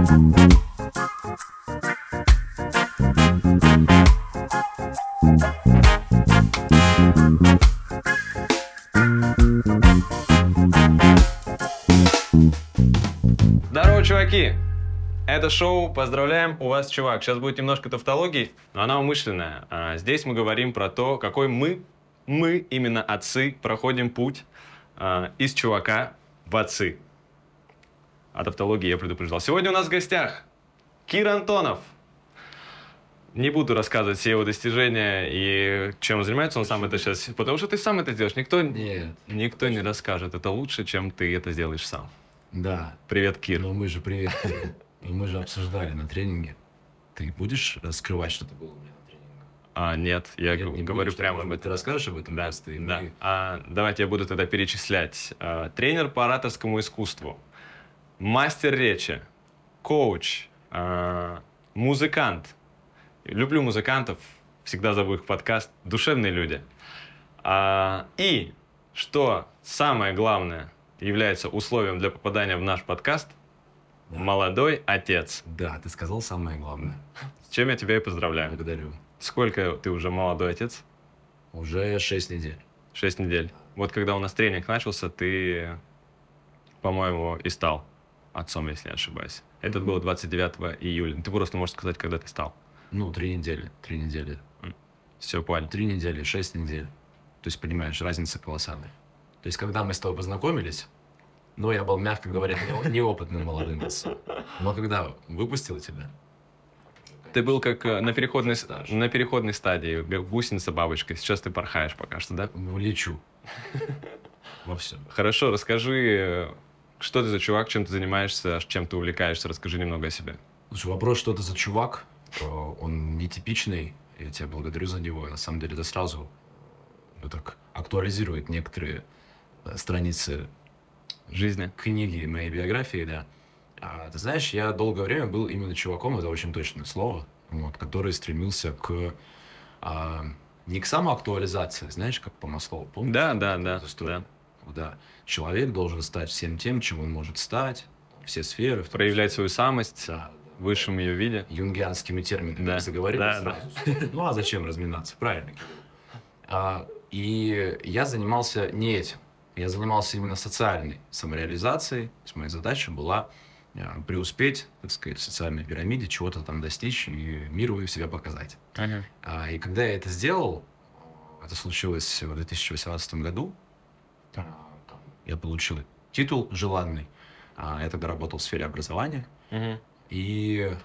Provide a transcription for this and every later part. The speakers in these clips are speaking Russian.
Здорово, чуваки! Это шоу «Поздравляем, у вас чувак». Сейчас будет немножко тавтологии, но она умышленная. Здесь мы говорим про то, какой мы, мы, именно отцы, проходим путь а, из чувака в отцы. О тавтологии я предупреждал. Сегодня у нас в гостях Кир Антонов. Не буду рассказывать все его достижения и чем занимается он сам это сейчас, потому что ты сам это делаешь. Никто, Нет, никто не расскажет. Это лучше, чем ты это сделаешь сам. да. Привет, Кир. Но мы же привет. Но мы же обсуждали на тренинге. Ты будешь раскрывать, что-то было у меня на тренинге? А, нет, я Нет, не говорю будешь, прямо об этом. Ты расскажешь об этом Да, и да. мы- А, давайте я буду тогда перечислять. А, тренер по ораторскому искусству, мастер речи, коуч, а, музыкант. Люблю музыкантов, всегда зову их подкаст. Душевные люди. А, и, что самое главное является условием для попадания в наш подкаст, Да. молодой отец. Да, ты сказал самое главное. С чем я тебя и поздравляю. Благодарю. Сколько ты уже молодой отец? Уже 6 недель. Шесть недель. Вот когда у нас тренинг начался, ты, по-моему, и стал отцом, если не ошибаюсь. Это было 29 июля. Ты просто можешь сказать, когда ты стал. Ну, три недели. Три недели. Все, понял. Три недели, шесть недель. То есть, понимаешь, разница колоссальная. То есть, когда мы с тобой познакомились, ну, я был, мягко говоря, не- неопытным молодым отцом. Но когда выпустил тебя, Ты был как э, на переходной, Стаж. на переходной стадии, как гусеница-бабочка. Сейчас ты порхаешь пока что, да? ну, лечу. Во всем. Хорошо, расскажи, э, что ты за чувак, чем ты занимаешься, чем ты увлекаешься. Расскажи немного о себе. Слушай, вопрос, что это за чувак, он нетипичный, я тебя благодарю за него. На самом деле это сразу ну, так актуализирует некоторые э, страницы Жизни. книги моей биографии, да. А, ты знаешь, я долгое время был именно чуваком, это очень точное слово, вот, который стремился к а, не к самоактуализации, знаешь, как по Маслову, помнишь? Да, да, да, да. Когда человек должен стать всем тем, чем он может стать, все сферы, Проявлять свою самость да, в высшем ее виде. юнгианскими терминами Да, заговорили да, сразу. Ну а зачем разминаться? Правильно. А, и я занимался не этим. Я занимался именно социальной самореализацией. То есть моя задача была а, преуспеть, так сказать, в социальной пирамиде, чего-то там достичь и миру себя показать. А, и когда я это сделал, это случилось в 2018 году, там я получил титул желанный. А, Я тогда работал в сфере образования. Мгм. И э,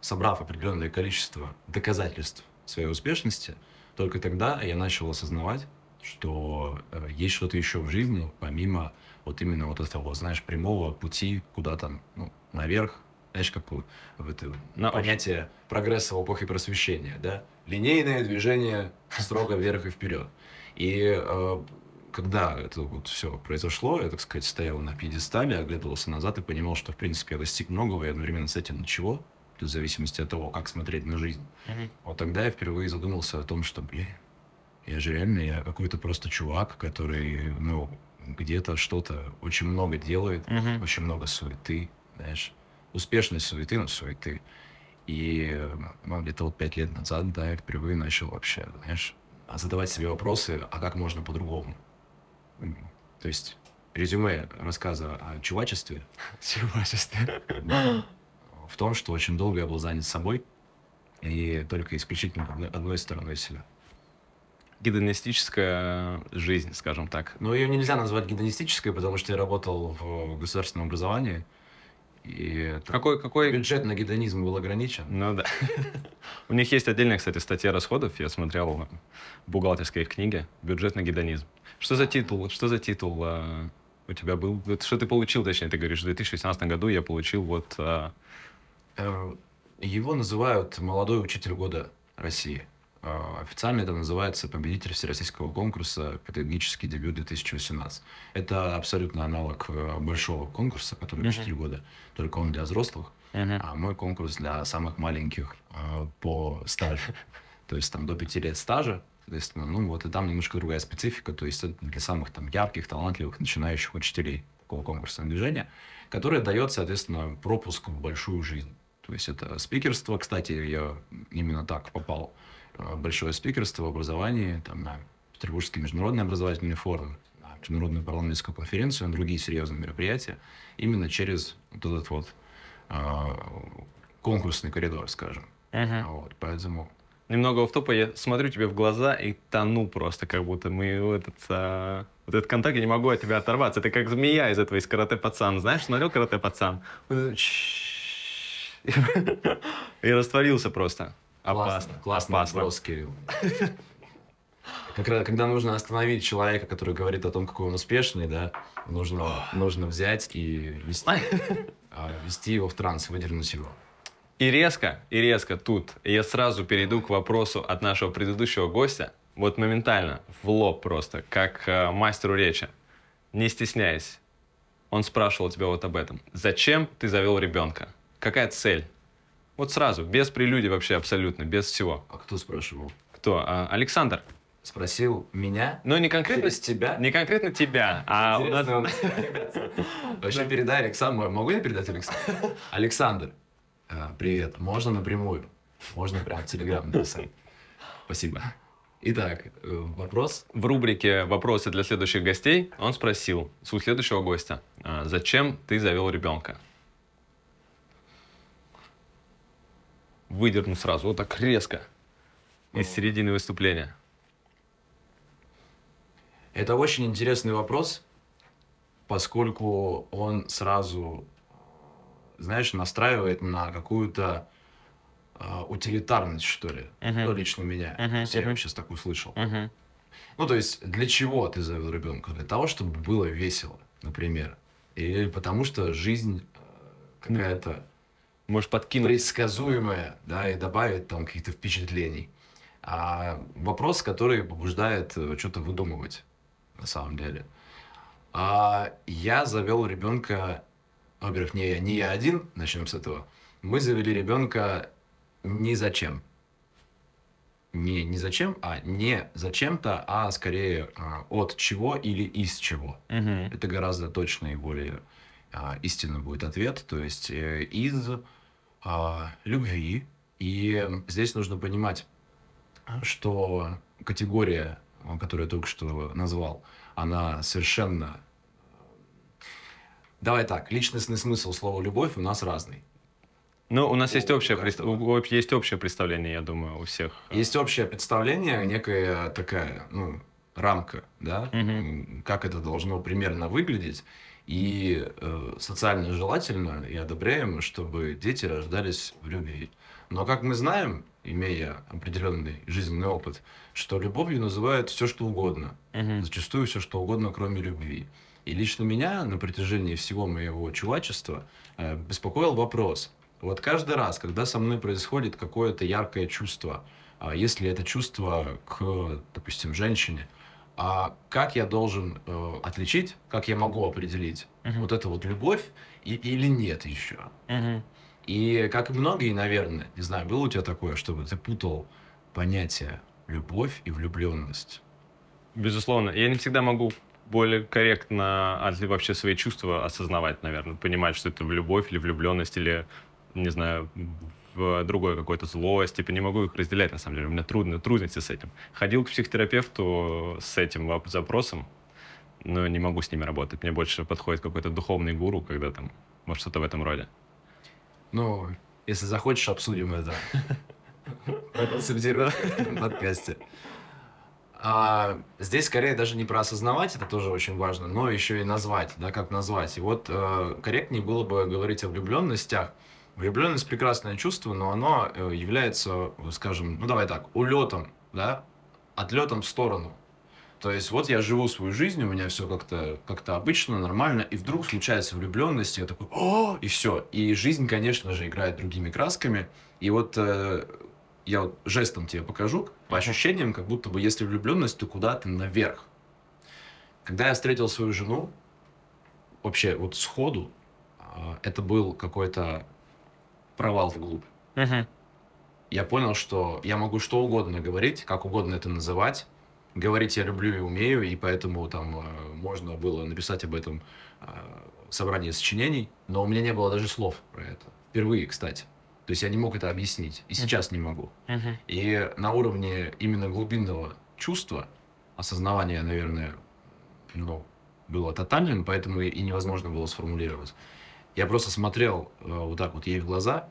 собрав определенное количество доказательств своей успешности, только тогда я начал осознавать, что э, есть что-то еще в жизни, помимо вот именно вот этого, знаешь, прямого пути куда-то, ну, наверх, знаешь, как в это На понятие прогресса в эпохе просвещения, да? Линейное движение строго вверх и вперед. И э, когда это вот все произошло, я, так сказать, стоял на пьедестале, оглядывался назад и понимал, что, в принципе, я достиг многого и одновременно с этим ничего, в зависимости от того, как смотреть на жизнь. Мгм. Вот тогда я впервые задумался о том, что, блин, я же реально, я какой-то просто чувак, который, ну, где-то что-то очень много делает, Мгм. очень много суеты, знаешь, успешной суеты, но суеты. И ну, где-то вот пять лет назад, да, я впервые начал вообще, знаешь, задавать себе вопросы, а как можно по-другому? То есть резюме рассказа о чувачестве Чувачестве. в том, что очень долго я был занят собой и только исключительно одной- одной стороной себя. Гедонистическая жизнь, скажем так. Но ее нельзя назвать гедонистической, потому что я работал в государственном образовании, и Какой, какой... бюджет на гедонизм был ограничен. Ну да. У них есть отдельная, кстати, статья расходов. Я смотрел в бухгалтерской их книге «Бюджетный гедонизм». Что за титул? Что за титул а, у тебя был? Что ты получил, точнее, ты говоришь, в 2018 году я получил вот... а, Э, Его называют «Молодой учитель года России». Э, Официально это называется победитель всероссийского конкурса «Педагогический дебют 2018». Это абсолютно аналог э, большого конкурса, который Мгм. «Учитель года», только он для взрослых, а мой конкурс для самых маленьких э, по стажу. То есть там до пяти лет стажа, соответственно, ну вот и там немножко другая специфика, то есть это для самых там ярких, талантливых, начинающих учителей. такого конкурсного движения, которое дает, соответственно, пропуск в большую жизнь. То есть это спикерство, кстати, я именно так попал. Э, большое спикерство в образовании, там, на Петербургский международный образовательный форум, на Международную парламентскую конференцию, на другие серьезные мероприятия, именно через вот этот вот э, конкурсный коридор, скажем. Uh-huh. Вот, поэтому немного в топа, я смотрю тебе в глаза и тону просто, как будто мы этот, а, вот этот контакт, я не могу от тебя оторваться. Ты как змея из этого, из карате пацан. Знаешь, смотрел карате пацан? И растворился просто. Опасно. Классно, опасно. вопрос, Кирилл. Когда, когда нужно остановить человека, который говорит о том, какой он успешный, да, нужно, нужно взять и вести, а, вести его в транс, выдернуть его. И резко, и резко тут я сразу перейду к вопросу от нашего предыдущего гостя, вот моментально, в лоб просто, как э, мастеру речи, не стесняясь. Он спрашивал тебя вот об этом. Зачем ты завел ребенка? Какая цель? Вот сразу, без прелюдий вообще абсолютно, без всего. А кто спрашивал? Кто? А, Александр. Спросил меня? Ну, не конкретно Через тебя. Не конкретно тебя, а у нас... Вообще передай Александру. Могу я передать Александру? Александр, э, привет. Можно напрямую? Можно прям в Телеграм написать. Спасибо. Итак, э, вопрос. В рубрике «Вопросы для следующих гостей» он спросил у следующего гостя, «А зачем ты завел ребенка? Выдерну сразу, вот так резко, из середины выступления. Это очень интересный вопрос, поскольку он сразу, знаешь, настраивает на какую-то э, утилитарность, что ли, uh-huh. ну, лично меня. Uh-huh. Я uh-huh. сейчас так услышал. Uh-huh. Ну, то есть, для чего ты завел ребенка? Для того, чтобы было весело, например. Или потому что жизнь э, какая-то... Может, подкинуть. Предсказуемая, да, и добавить там каких-то впечатлений. А вопрос, который побуждает э, что-то выдумывать, на самом деле. А я завел ребенка, во-первых, не, не я один, начнем с этого. Мы завели ребенка ни зачем. Не, не зачем, а не зачем-то, а скорее а, от чего или из чего. Угу. Это гораздо точнее и более а, истинно будет ответ. То есть э, из любви. И здесь нужно понимать, что категория, которую я только что назвал, она совершенно... Давай так, личностный смысл слова «любовь» у нас разный. Ну, у нас есть общее, пред... есть общее представление, я думаю, у всех. Есть общее представление, некая такая, ну, рамка, да, угу. как это должно примерно выглядеть. И э, социально желательно и одобряемо, чтобы дети рождались в любви. Но, как мы знаем, имея определенный жизненный опыт, что любовью называют все, что угодно. Угу. Зачастую все, что угодно, кроме любви. И лично меня на протяжении всего моего чувачества э, беспокоил вопрос, вот каждый раз, когда со мной происходит какое-то яркое чувство, а если это чувство к, допустим, женщине, а как я должен э, отличить, как я могу определить, uh-huh. вот это вот любовь и, или нет еще? Uh-huh. И как многие, наверное, не знаю, было у тебя такое, чтобы ты путал понятие любовь и влюбленность? Безусловно. Я не всегда могу более корректно а вообще свои чувства осознавать, наверное, понимать, что это в любовь или влюбленность, или не знаю, в другой какой-то злость, типа не могу их разделять, на самом деле, у меня трудно, трудности с этим. Ходил к психотерапевту с этим запросом, но не могу с ними работать. Мне больше подходит какой-то духовный гуру, когда там, может, что-то в этом роде. Ну, если захочешь, обсудим это. В подкасте. А, здесь скорее даже не про осознавать, это тоже очень важно, но еще и назвать, да, как назвать. И вот э, корректнее было бы говорить о влюбленностях, Влюбленность прекрасное чувство, но оно э, является, скажем, ну давай так, улетом, да, отлетом в сторону. То есть вот я живу свою жизнь, у меня все как-то как обычно, нормально, и вдруг случается влюбленность, и я такой, о, и все. И жизнь, конечно же, играет другими красками. И вот э, я вот жестом тебе покажу, по ощущениям, как будто бы если влюбленность, то куда-то наверх. Когда я встретил свою жену, вообще вот сходу, э, это был какой-то провал вглубь. Угу. Я понял, что я могу что угодно говорить, как угодно это называть. Говорить я люблю и умею, и поэтому там э, можно было написать об этом а, собрание сочинений, но у меня не было даже слов про это. Впервые, кстати. То есть я не мог это объяснить. И сейчас не могу. Мгм. И на уровне именно глубинного чувства, осознавания, наверное, ну, было тотальным, поэтому и невозможно было сформулировать. Я просто смотрел э, вот так вот ей в глаза,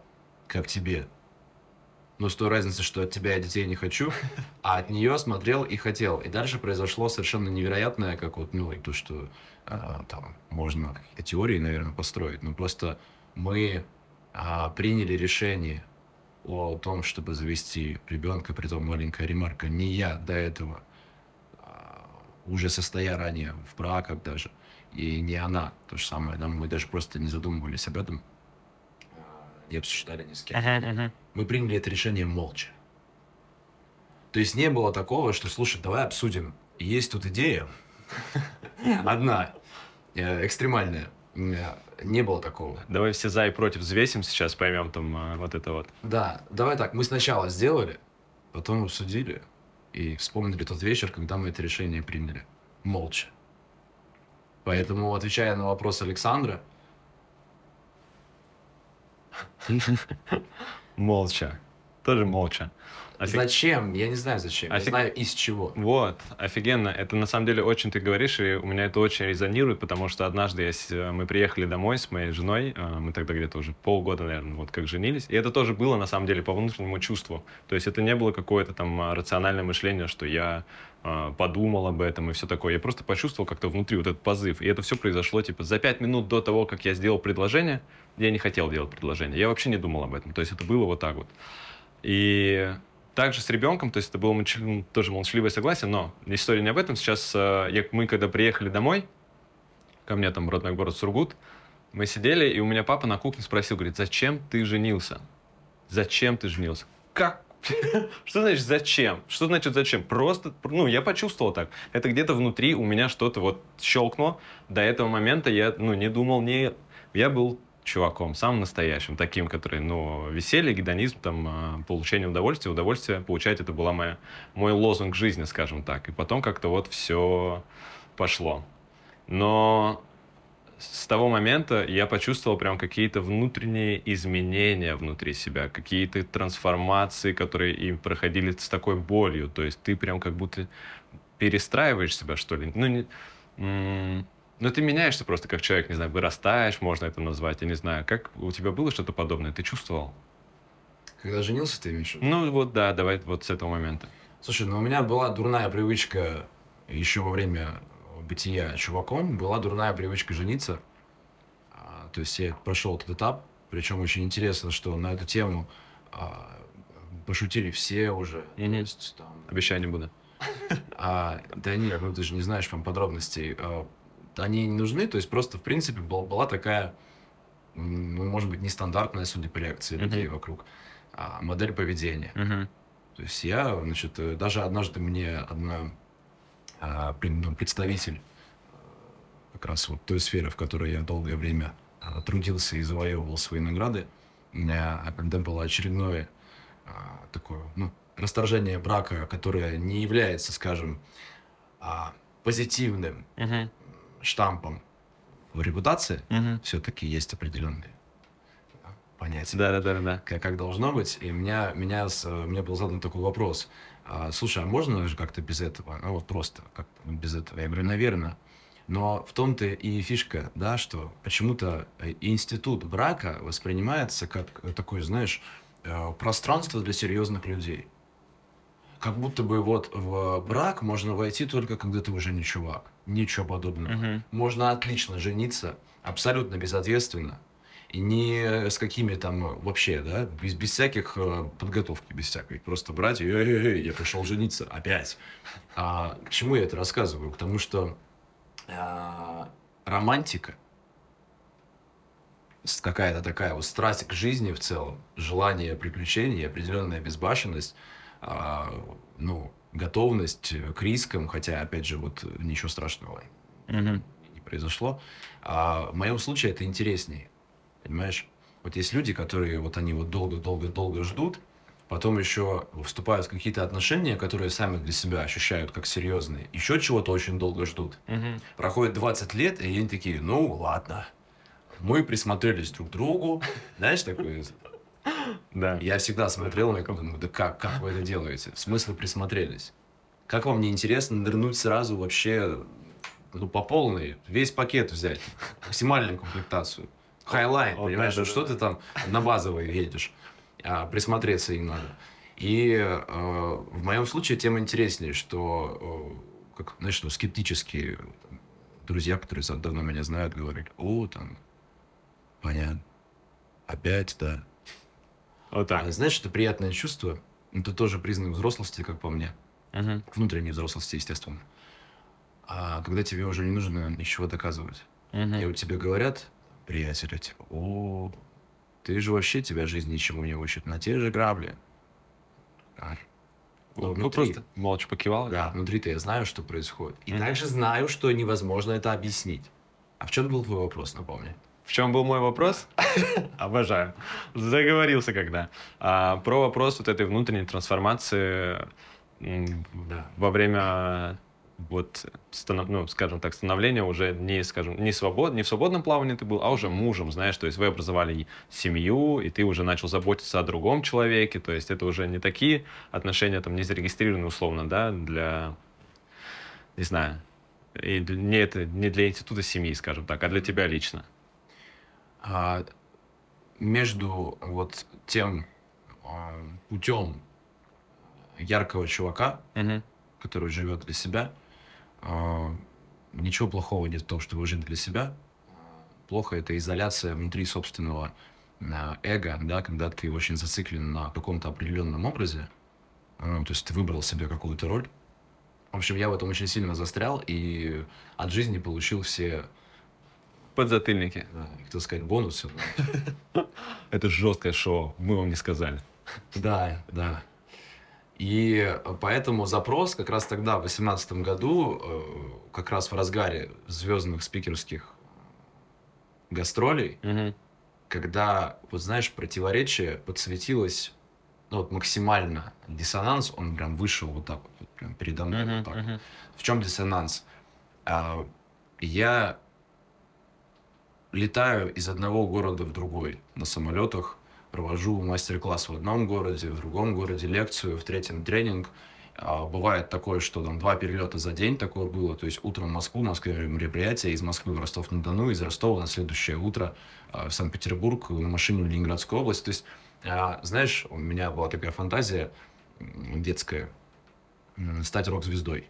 как тебе. Но с той разницей, что от тебя я детей не хочу, а от нее смотрел и хотел. И дальше произошло совершенно невероятное, как вот, ну, то, что а, там можно теории, наверное, построить. Но просто мы а, приняли решение о том, чтобы завести ребенка, при том маленькая ремарка, не я до этого, а, уже состоя ранее в браках даже, и не она, то же самое, да, мы даже просто не задумывались об этом, а, не обсуждали ни с кем. Мгм, мгм. Мы приняли это решение молча. То есть не было такого, что, слушай, давай обсудим, есть тут идея, одна, э, экстремальная, Э, не было такого. Давай все за и против взвесим сейчас, поймем там а, вот это вот. Да, давай так, мы сначала сделали, потом обсудили и вспомнили тот вечер, когда мы это решение приняли. Молча. Поэтому, отвечая на вопрос Александра, Молча. Тоже молча. Офиг- зачем? Я не знаю зачем. Я Офиг- знаю из чего. Вот, офигенно. Это на самом деле очень ты говоришь, и у меня это очень резонирует, потому что однажды я э, мы приехали домой с моей женой, э, мы тогда где-то уже полгода, наверное, вот как женились, и это тоже было на самом деле по внутреннему чувству. То есть это не было какое-то там а, рациональное мышление, что я а, подумал об этом и все такое. Я просто почувствовал как-то внутри вот этот позыв. И это все произошло типа за пять минут до того, как я сделал предложение. Я не хотел делать предложение. Я вообще не думал об этом. То есть это было вот так вот. И также с ребенком, то есть это было молч- ну, тоже молчаливое согласие, но история не об этом. Сейчас э, я- мы, когда приехали домой, ко мне там родной город Сургут, мы сидели, и у меня папа на кухне спросил, говорит, зачем ты женился? Зачем ты женился? Как? Что значит зачем? Что значит зачем? Просто, ну, я почувствовал так. Это где-то внутри у меня что-то вот щелкнуло. До этого момента я, ну, не думал, не... Я был чуваком, самым настоящим, таким, который, ну, веселье, гедонизм, там, а, получение удовольствия, удовольствие получать, это была моя, мой лозунг жизни, скажем так. И потом как-то вот все пошло. Но с того момента я почувствовал прям какие-то внутренние изменения внутри себя, какие-то трансформации, которые и проходили с такой болью. То есть ты прям как будто перестраиваешь себя, что ли. Ну, не, ну, ты меняешься просто как человек, не знаю, вырастаешь, можно это назвать, я не знаю. Как у тебя было что-то подобное? Ты чувствовал? Когда женился, ты имеешь в виду? Ну, вот да, давай вот с этого момента. Слушай, ну у меня была дурная привычка еще во время бытия чуваком, была дурная привычка жениться. А, то есть я прошел этот этап, причем очень интересно, что на эту тему а, пошутили все уже. Мгм. То есть, там, Обещаю, не буду. а, да нет, ну ты же не знаешь прям подробностей. А, они не нужны, то есть просто, в принципе, была, была такая, ну, может быть, нестандартная, судя по реакции людей вокруг, а, модель поведения. Мгм. То есть я, значит, даже однажды мне одна а, ну, представитель э, как раз вот той сферы, в которой я долгое время а, трудился и завоевывал свои награды, а, когда было очередное а, такое, ну, расторжение брака, которое не является, скажем, а, позитивным Мгм. Штампом в репутации, Мгм. все-таки есть определенные понятия Да, да, да, да. как, как должно быть. И меня, меня с, мне был задан такой вопрос. А, Слушай, а можно же как-то без этого? Ну вот просто как-то без этого. Я говорю, наверное. Но в том-то и фишка, да, что почему-то э, институт брака воспринимается как такое, знаешь, э, пространство для серьезных людей. Как будто бы вот в брак можно войти только когда ты уже не чувак. Ничего подобного. Мгм. Можно отлично жениться, абсолютно безответственно. И не с какими там вообще, да, без, без всяких э, подготовки, без всякой. Просто брать и эй, эй, эй, я пришел жениться опять. А, к чему я это рассказываю? К тому, что а, романтика, какая-то такая вот страсть к жизни в целом, желание приключений, определенная безбашенность, ну, готовность к рискам, хотя, опять же, вот ничего страшного Мгм. не произошло. А в моем случае это интереснее. Понимаешь? Вот есть люди, которые вот они вот долго-долго-долго ждут, потом еще вступают в какие-то отношения, которые сами для себя ощущают как серьезные, еще чего-то очень долго ждут. Мгм. Проходит 20 лет, и они такие, ну ладно, мы присмотрелись друг к другу, знаешь, такое. Да. Я всегда смотрел на него, думаю, да как, как вы это делаете? В смысле присмотрелись? Как вам не интересно нырнуть сразу вообще ну, по полной, весь пакет взять, максимальную комплектацию, highline, Вот, понимаешь, да, ну да, что да. ты там на базовой едешь, а, присмотреться им надо. И э, в моем случае тем интереснее, что, э, как, знаешь, ну, скептические там, друзья, которые давно меня знают, говорят, о, там, понятно, опять, да. Вот А так. знаешь, это приятное чувство, это тоже признак взрослости, как по мне Мгм. внутренней взрослости, естественно. А когда тебе уже не нужно ничего доказывать. Мгм. И вот тебе говорят, приятели, типа, о, ты же вообще тебя жизнь ничему не учит, на те же грабли. А, Ну, внутри. просто молча покивал. Да, внутри-то я знаю, что происходит. И Мгм. также знаю, что невозможно это объяснить. А в чем был твой вопрос, напомни? В чем был мой вопрос? Обожаю. Заговорился когда. А, про вопрос вот этой внутренней трансформации Да. во время вот, ну, скажем так, становления уже не, скажем, не, свобод, не в свободном плавании ты был, а уже мужем, знаешь, то есть вы образовали семью, и ты уже начал заботиться о другом человеке, то есть это уже не такие отношения, там, не зарегистрированы условно, да, для, не знаю, и не, это, не для института семьи, скажем так, а для тебя лично. А между вот тем а, путем яркого чувака, Мгм. который живет для себя, а, ничего плохого нет в том, что вы жили для себя. Плохо это изоляция внутри собственного эго, да, когда ты очень зациклен на каком-то определенном образе, то есть ты выбрал себе какую-то роль. В общем, я в этом очень сильно застрял и от жизни получил все, Подзатыльники. а, как это сказать, бонусы. Это жесткое шоу, мы вам не сказали. Да, да. И поэтому запрос как раз тогда, в 2018 году, э, как раз в разгаре звездных спикерских гастролей, когда, вот знаешь, противоречие подсветилось ну, вот максимально. Диссонанс, он прям вышел вот так вот, прям передо мной. Мгм, вот так. мгм. В чем диссонанс? А, я летаю из одного города в другой на самолетах, провожу мастер-класс в одном городе, в другом городе лекцию, в третьем тренинг. А, Бывает такое, что там два перелета за день такое было, то есть утром в Москву, в Москве мероприятие, из Москвы в Ростов-на-Дону, из Ростова на следующее утро а, в Санкт-Петербург на машине в Ленинградскую область. То есть, а, знаешь, у меня была такая фантазия детская, стать рок-звездой.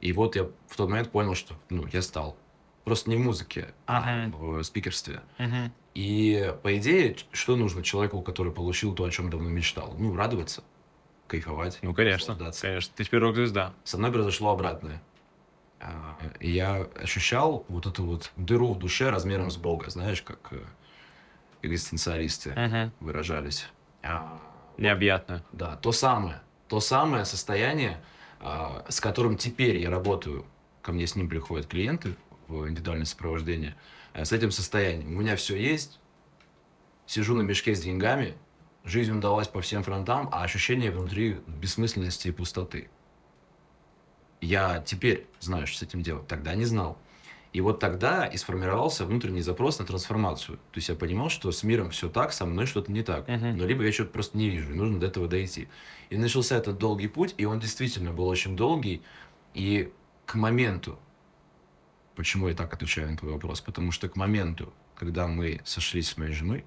И вот я в тот момент понял, что ну, я стал. Просто не в музыке, а Мгм. в спикерстве. И по идее, что нужно человеку, который получил то, о чем давно мечтал? Ну, радоваться, кайфовать. Ну, конечно, конечно. Ты теперь рок-звезда. Со мной произошло обратное. А, и Я ощущал вот эту вот дыру в душе размером с Бога, знаешь, как э, экзистенциалисты выражались. А, Необъятно. Да, то самое. То самое состояние, с которым теперь я работаю. Ко мне с ним приходят клиенты в индивидуальное сопровождение. А С этим состоянием. У меня все есть. Сижу на мешке с деньгами. Жизнь удалась по всем фронтам, а ощущение внутри бессмысленности и пустоты. Я теперь знаю, что с этим делать. Тогда не знал. И вот тогда и сформировался внутренний запрос на трансформацию. То есть я понимал, что с миром все так, со мной что-то не так. Мгм. Но либо я что-то просто не вижу, и нужно до этого дойти. И начался этот долгий путь, и он действительно был очень долгий. И к моменту, почему я так отвечаю на твой вопрос, потому что к моменту, когда мы сошлись с моей женой,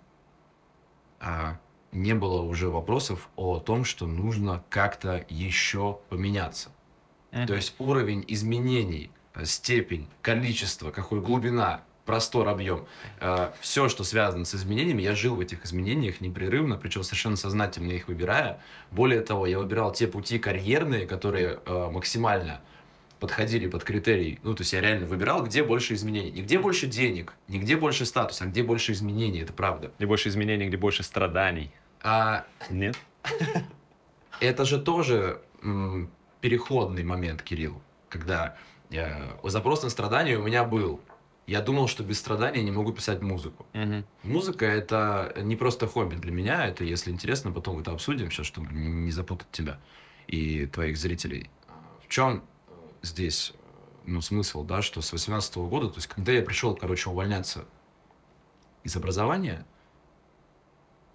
а, не было уже вопросов о том, что нужно как-то еще поменяться. Мгм. То есть уровень изменений, э, степень, количество, какой глубина, простор, объем, все, что связано с изменениями, я жил в этих изменениях непрерывно, причем совершенно сознательно их выбирая. Более того, я выбирал те пути карьерные, которые э, максимально подходили под критерий. Ну, то есть я реально выбирал, где больше изменений. Не где больше денег, не где больше статуса, а где больше изменений, это правда. Где больше изменений, где больше страданий. А Нет? это же тоже переходный момент, Кирилл, когда э, запрос на страдания у меня был. Я думал, что без страданий не могу писать музыку. Мгм. Музыка это не просто хобби для меня, это, если интересно, потом это обсудим сейчас, чтобы не запутать тебя и твоих зрителей. В чем здесь ну, смысл, да, что с 18 года, то есть когда я пришел, короче, увольняться из образования,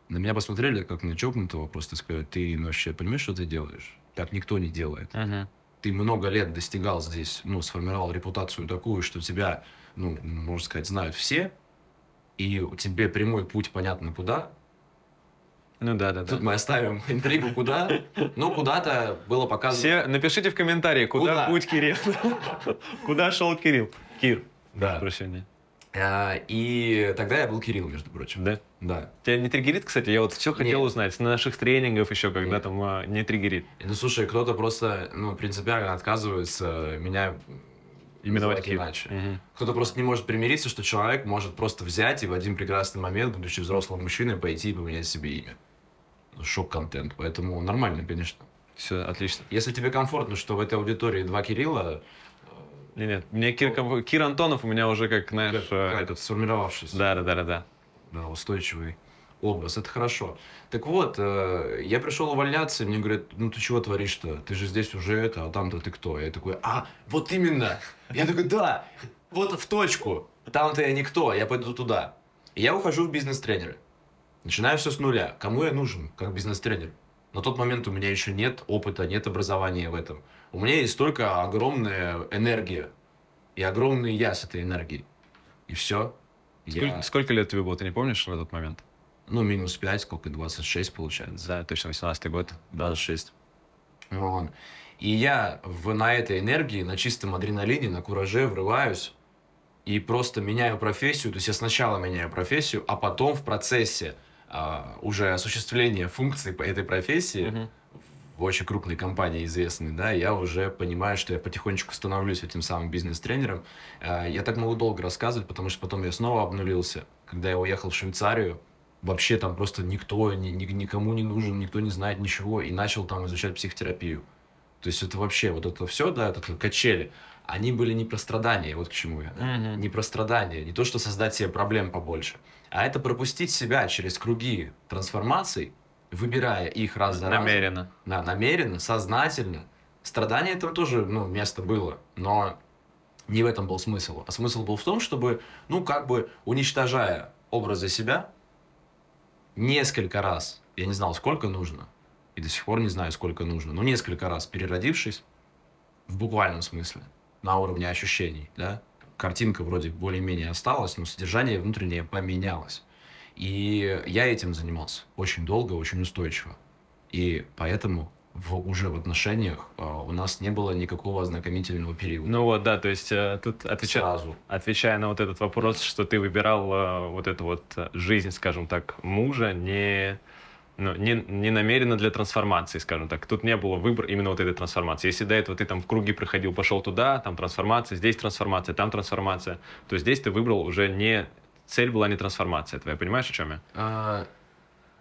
на меня посмотрели как на чокнутого, просто сказали, ты ну, вообще понимаешь, что ты делаешь? Так никто не делает. Мгм. Ты много лет достигал здесь, ну, сформировал репутацию такую, что тебя, ну, можно сказать, знают все, и у тебе прямой путь понятно куда. Ну да, да, да. Тут мы оставим интригу куда. Ну, куда-то было показано... Все напишите в комментарии, куда, Куда? путь Кирилл. Куда шел Кирилл? Кир. Да. Прощение. А, И тогда я был Кирилл, между прочим. Да. Да. Тебя не триггерит, кстати? Я вот все хотел Нет. узнать. На наших тренингах еще, когда Нет. там а, не триггерит. Ну, слушай, кто-то просто, ну, принципиально отказывается меня Именовать Кир. иначе. Мгм. Кто-то просто не может примириться, что человек может просто взять и в один прекрасный момент, будучи взрослым мужчиной, пойти и поменять себе имя. Шок-контент. Поэтому нормально, конечно. Все, отлично. Если тебе комфортно, что в этой аудитории два Кирилла, Нет, нет. Мне Кир, Кир Антонов у меня уже как, знаешь, как- э, этот... сформировавшийся, Да, да, да, да, да. да, устойчивый образ, это хорошо. Так вот, э, я пришел увольняться, и мне говорят, ну ты чего творишь-то? Ты же здесь уже это, а там-то ты кто? Я такой, а, вот именно. Я такой, да, вот в точку. Там-то я никто, я пойду туда. И я ухожу в бизнес-тренеры. Начинаю все с нуля. Кому я нужен, как бизнес-тренер? На тот момент у меня еще нет опыта, нет образования в этом. У меня есть только огромная энергия. И огромный я с этой энергией. И все. Сколько, сколько лет тебе было, ты не помнишь в этот момент? Ну, минус 5, сколько, 26 получается. Да, точно, 18 год. 26. Вот. И я в, на этой энергии, на чистом адреналине, на кураже врываюсь и просто меняю профессию. То есть я сначала меняю профессию, а потом в процессе а, уже осуществления функций по этой профессии Мгм. в очень крупной компании известной, да, я уже понимаю, что я потихонечку становлюсь этим самым бизнес-тренером. А, Я так могу долго рассказывать, потому что потом я снова обнулился. Когда я уехал в Швейцарию, вообще там просто никто, ни- ни- никому не нужен, никто не знает ничего, и начал там изучать психотерапию. То есть это вообще, вот это все, да, это качели, они были не про страдания, вот к чему я. Мгм. Не про страдания, не то, что создать себе проблем побольше, а это пропустить себя через круги трансформаций, выбирая их раз за разом. Намеренно. Да, намеренно, сознательно. Страдание этого тоже, ну, место было, но не в этом был смысл. А смысл был в том, чтобы, ну, как бы уничтожая образы себя несколько раз, я не знал, сколько нужно, и до сих пор не знаю, сколько нужно, но несколько раз переродившись, в буквальном смысле, на уровне ощущений, да, картинка вроде более-менее осталась, но содержание внутреннее поменялось. И я этим занимался очень долго, очень устойчиво. И поэтому в, уже в отношениях а, у нас не было никакого ознакомительного периода. Ну вот, да, то есть э, тут отвечая, Сразу. отвечая на вот этот вопрос, что ты выбирал э, вот эту вот э, жизнь, скажем так, мужа не, ну, не, не намеренно для трансформации, скажем так. Тут не было выбора именно вот этой трансформации. Если до этого ты там в круги проходил, пошел туда, там трансформация, здесь трансформация, там трансформация, то здесь ты выбрал уже не... Цель была не трансформация твоя, понимаешь, о чем я? А,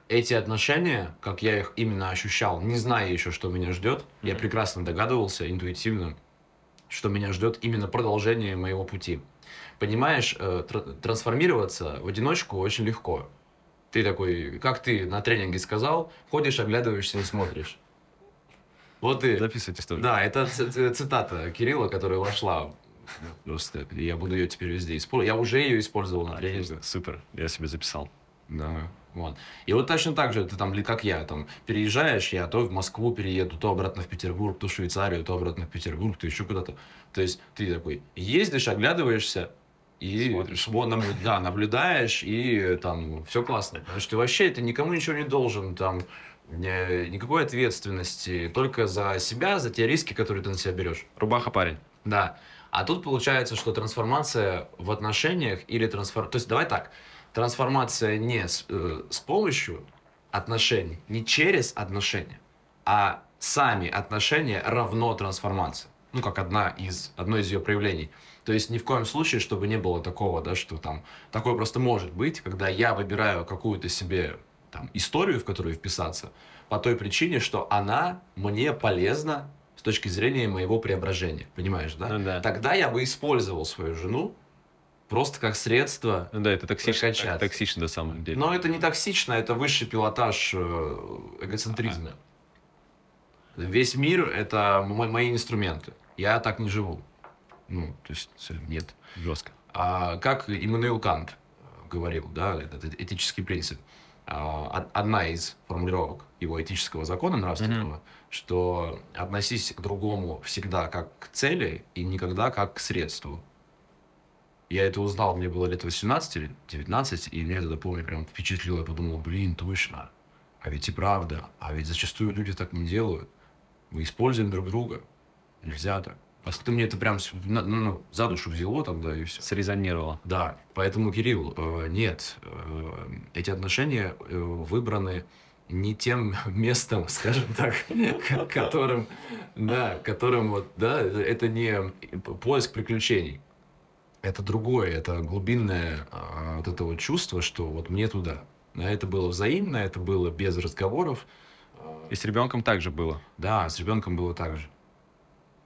эти отношения, как я их именно ощущал, не зная еще, что меня ждет, я Мгм. прекрасно догадывался интуитивно, что меня ждет именно продолжение моего пути. Понимаешь, э, тр- трансформироваться в одиночку очень легко. Ты такой, как ты на тренинге сказал, ходишь, оглядываешься и смотришь. Вот и... Записывайте историю. Да, это цитата Кирилла, которая вошла. Просто я буду ее теперь везде использовать. Я уже ее использовал на тренинге. Супер, я себе записал. Да, вот. И вот точно так же, ты там, как я, там, переезжаешь, я то в Москву перееду, то обратно в Петербург, то в Швейцарию, то обратно в Петербург, то еще куда-то. То есть ты такой ездишь, оглядываешься, и Смотришь. сво- наблю- да, наблюдаешь, и там все классно. Потому что ты вообще ты никому ничего не должен, там, никакой ответственности, только за себя, за те риски, которые ты на себя берешь. Рубаха парень. Да. А тут получается, что трансформация в отношениях или трансформация... То есть давай так. Трансформация не с, э, с помощью отношений, не через отношения, а сами отношения равно трансформация. Ну, как одна из, одно из ее проявлений. То есть ни в коем случае, чтобы не было такого, да, что там... Такое просто может быть, когда я выбираю какую-то себе там, историю, в которую вписаться, по той причине, что она мне полезна с точки зрения моего преображения. Понимаешь, да? Ну да. Тогда я бы использовал свою жену просто как средство. Ну да, это токсично, так- токсично на самом деле. Но это не токсично, это высший пилотаж э, эгоцентризма. Весь мир — это мо- мои инструменты. Я так не живу. Ну, то есть э, нет. Жестко. А как Иммануил Кант э, говорил, да, этот этический принцип, а, од- одна из формулировок его этического закона нравственного, что относись к другому всегда как к цели и никогда как к средству. Я это узнал, мне было лет 18 или 19, и меня это, помню, прям впечатлило. Я подумал, блин, точно. А ведь и правда. А ведь зачастую люди так не делают. Мы используем друг друга. Нельзя так. А ты мне это прям с- на- ну, за душу взяло тогда, и все. Срезонировало. Да, поэтому, Кирилл, э, нет, э, эти отношения э, выбраны не тем местом, скажем так, ко- которым, да, которым вот, да, это- не поиск приключений. Это другое, это глубинное а, вот это вот чувство, что вот мне туда. Да, это было взаимно, это было без разговоров. А, И с ребенком также было. Да, с ребенком было так же.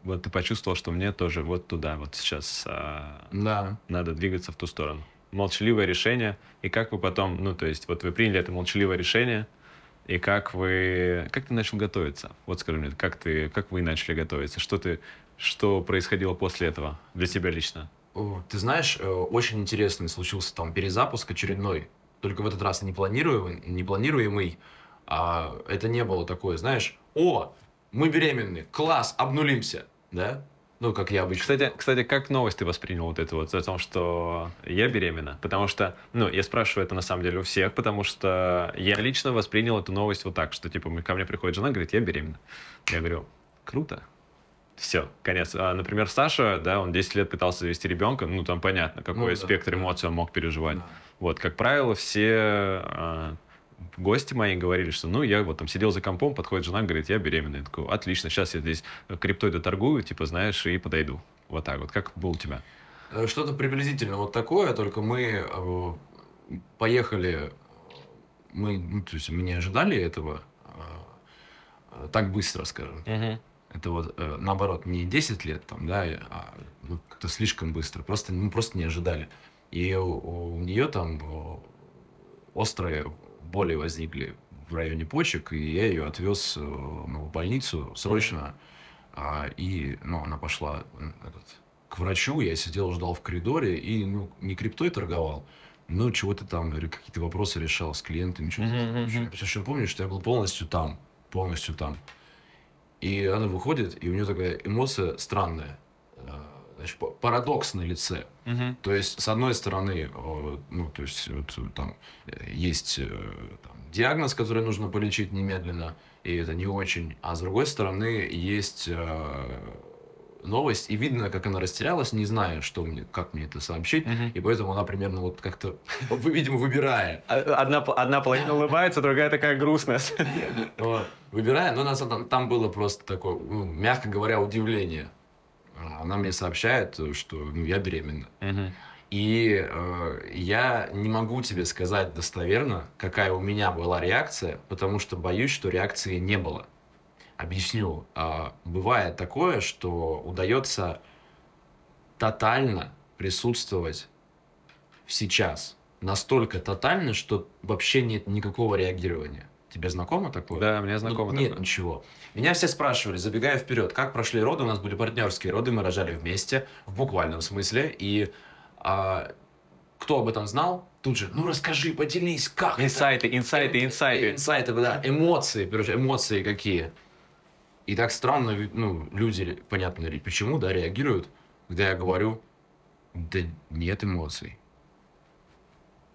Вот ты почувствовал, что мне тоже вот туда, вот сейчас а, Да. надо двигаться в ту сторону. Молчаливое решение. И как вы потом, ну, то есть, вот вы приняли это молчаливое решение, и как вы, как ты начал готовиться? Вот скажи мне, как ты, как вы начали готовиться? Что ты, что происходило после этого для тебя лично? Ты знаешь, э, очень интересный случился там перезапуск очередной. Только в этот раз не планируемый, не планируемый. А это не было такое, знаешь, о, мы беременны, класс, обнулимся, да? Ну, как я обычно. Кстати, кстати, как новость ты воспринял вот это вот о том, что я беременна? Потому что, ну, я спрашиваю это на самом деле у всех, потому что я лично воспринял эту новость вот так, что типа ко мне приходит жена, говорит, я беременна. Я говорю, круто. Все, конец. А, например, Саша, да, он 10 лет пытался завести ребенка, ну, там понятно, какой Ну да, спектр эмоций он мог переживать. Да. Вот, как правило, все а, гости мои говорили, что, ну, я вот там сидел за компом, подходит жена, говорит, я беременна. Я такой, отлично, сейчас я здесь криптой доторгую, типа, знаешь, и подойду. Вот так вот. Как было у тебя? Э, Что-то приблизительно вот такое, только мы э, поехали, мы, ну, то есть мы не ожидали этого э, э, так быстро, скажем. Это вот э, наоборот не 10 лет там, да, а ну, как-то слишком быстро. Просто мы просто не ожидали. И у, нее там острые боли возникли в районе почек, и я ее отвез э, ну, в больницу срочно. А, и ну, она пошла этот, к врачу, я сидел, ждал в коридоре, и ну, не криптой торговал, но чего-то там, какие-то вопросы решал с клиентами. Что-то такое. мгм. Я еще помню, что я был полностью там, полностью там. И она выходит, и у нее такая эмоция странная, э, значит, па- парадокс на лице. То есть, с одной стороны, э, ну, то есть, вот, там э, есть э, там, диагноз, который нужно полечить немедленно, и это не очень. А с другой стороны, есть новость, и видно, как она растерялась, не зная, что мне, как мне это сообщить. И поэтому она примерно вот как-то, видимо, выбирая. Одна, одна половина улыбается, другая такая грустная. Выбирая, но у нас там, там было просто такое, ну, мягко говоря, удивление. Она мне сообщает, что ну, я беременна. И э, я не могу тебе сказать достоверно, какая у меня была реакция, потому что боюсь, что реакции не было. Объясню. А, бывает такое, что удается тотально присутствовать сейчас. Настолько тотально, что вообще нет никакого реагирования. Тебе знакомо такое? Да, мне знакомо Нет такое. ничего. Меня все спрашивали, забегая вперед, как прошли роды. У нас были партнерские роды, мы рожали вместе, в буквальном смысле. И а, кто об этом знал, тут же, ну расскажи, поделись, как это?» Инсайты, инсайты, инсайты. Инсайты, да, эмоции, короче, эмоции какие. И так странно, ну, люди, понятно почему, да, реагируют, когда я говорю, да нет эмоций.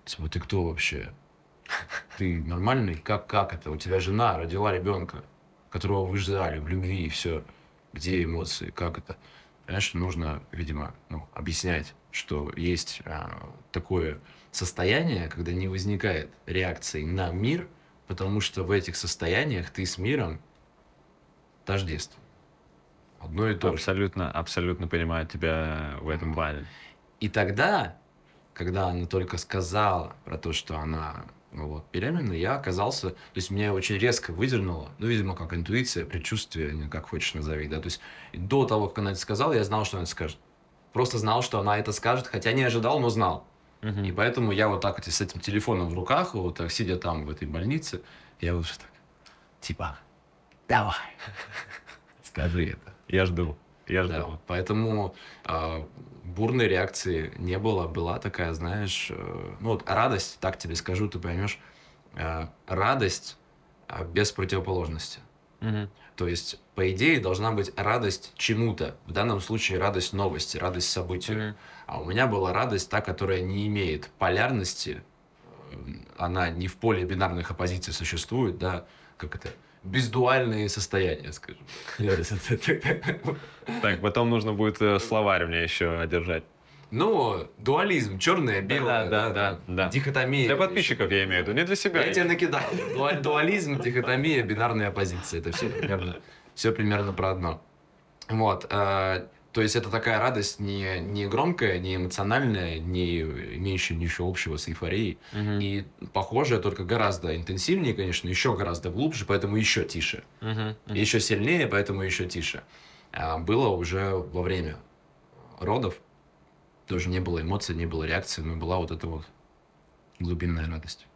Типа, ты кто вообще? Ты нормальный? Как, как это? У тебя жена родила ребенка, которого вы ждали в любви и все. Где эмоции? Как это? Понимаешь, нужно, видимо, ну, объяснять, что есть а, такое состояние, когда не возникает реакции на мир, потому что в этих состояниях ты с миром тождествен. Одно и то же. Абсолютно, абсолютно понимаю тебя в этом плане. И тогда, когда она только сказала про то, что она вот, беременна, я оказался, то есть меня очень резко выдернуло, ну, видимо, как интуиция, предчувствие, как хочешь назови, да, то есть до того, как она это сказала, я знал, что она это скажет. просто знал, что она это скажет, хотя не ожидал, но знал. Мгм. И поэтому я вот так вот с этим телефоном в руках, вот так сидя там в этой больнице, я вот так, типа, давай, скажи это. Я жду. Я жду. Да, поэтому а, бурной реакции не было. Была такая, знаешь, э, ну вот радость, так тебе скажу, ты поймешь, э, радость а, без противоположности. Мгм. То есть, по идее, должна быть радость чему-то. В данном случае радость новости, радость событию. Мгм. А у меня была радость та, которая не имеет полярности. Э, Она не в поле бинарных оппозиций существует, да, как это, бездуальные состояния, скажем. Так, потом нужно будет э, словарь мне еще одержать. Ну, дуализм, черное, белое, да, да, да. дихотомия. Для подписчиков я имею в виду, не для себя. Я тебе накидал. Дуализм, дихотомия, бинарные оппозиции. Это все примерно, все примерно про одно. Вот. То есть это такая радость не, не громкая, не эмоциональная, не имеющая ничего общего с эйфорией. Мгм. И похожая, только гораздо интенсивнее, конечно, еще гораздо глубже, поэтому еще тише. Мгм. И еще сильнее, поэтому еще тише. А, Было уже во время родов. Тоже не было эмоций, не было реакции, но была вот эта вот глубинная радость.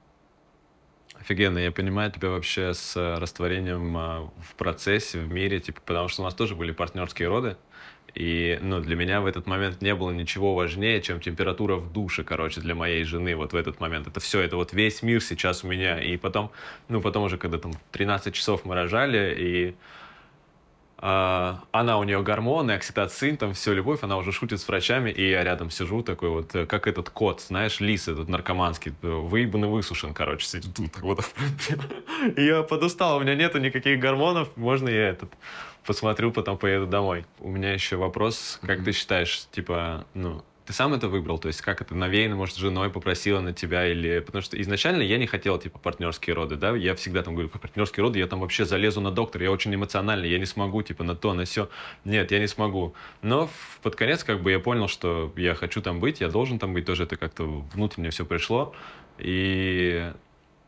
Офигенно, я понимаю тебя вообще с э, растворением а, в процессе, в мире, типа, потому что у нас тоже были партнерские роды, и, ну, для меня в этот момент не было ничего важнее, чем температура в душе, короче, для моей жены вот в этот момент. Это все, это вот весь мир сейчас у меня, и потом, ну, потом уже, когда там 13 часов мы рожали, и а, она у нее гормоны, окситоцин, там все, любовь, она уже шутит с врачами, и я рядом сижу такой вот, э, как этот кот, знаешь, лис этот наркоманский, э, выебан и высушен, короче, сидит тут вот. Я подустал, у меня нету никаких гормонов, можно я этот посмотрю, потом поеду домой. У меня еще вопрос, как Мгм. ты считаешь, типа, ну, ты сам это выбрал? То есть как это навеяно, может, женой попросила на тебя или... Потому что изначально я не хотел, типа, партнерские роды, да? Я всегда там говорю, партнерские роды, я там вообще залезу на доктора, я очень эмоциональный, я не смогу, типа, на то, на все. Нет, я не смогу. Но под конец, как бы, я понял, что я хочу там быть, я должен там быть, тоже это как-то внутренне все пришло. И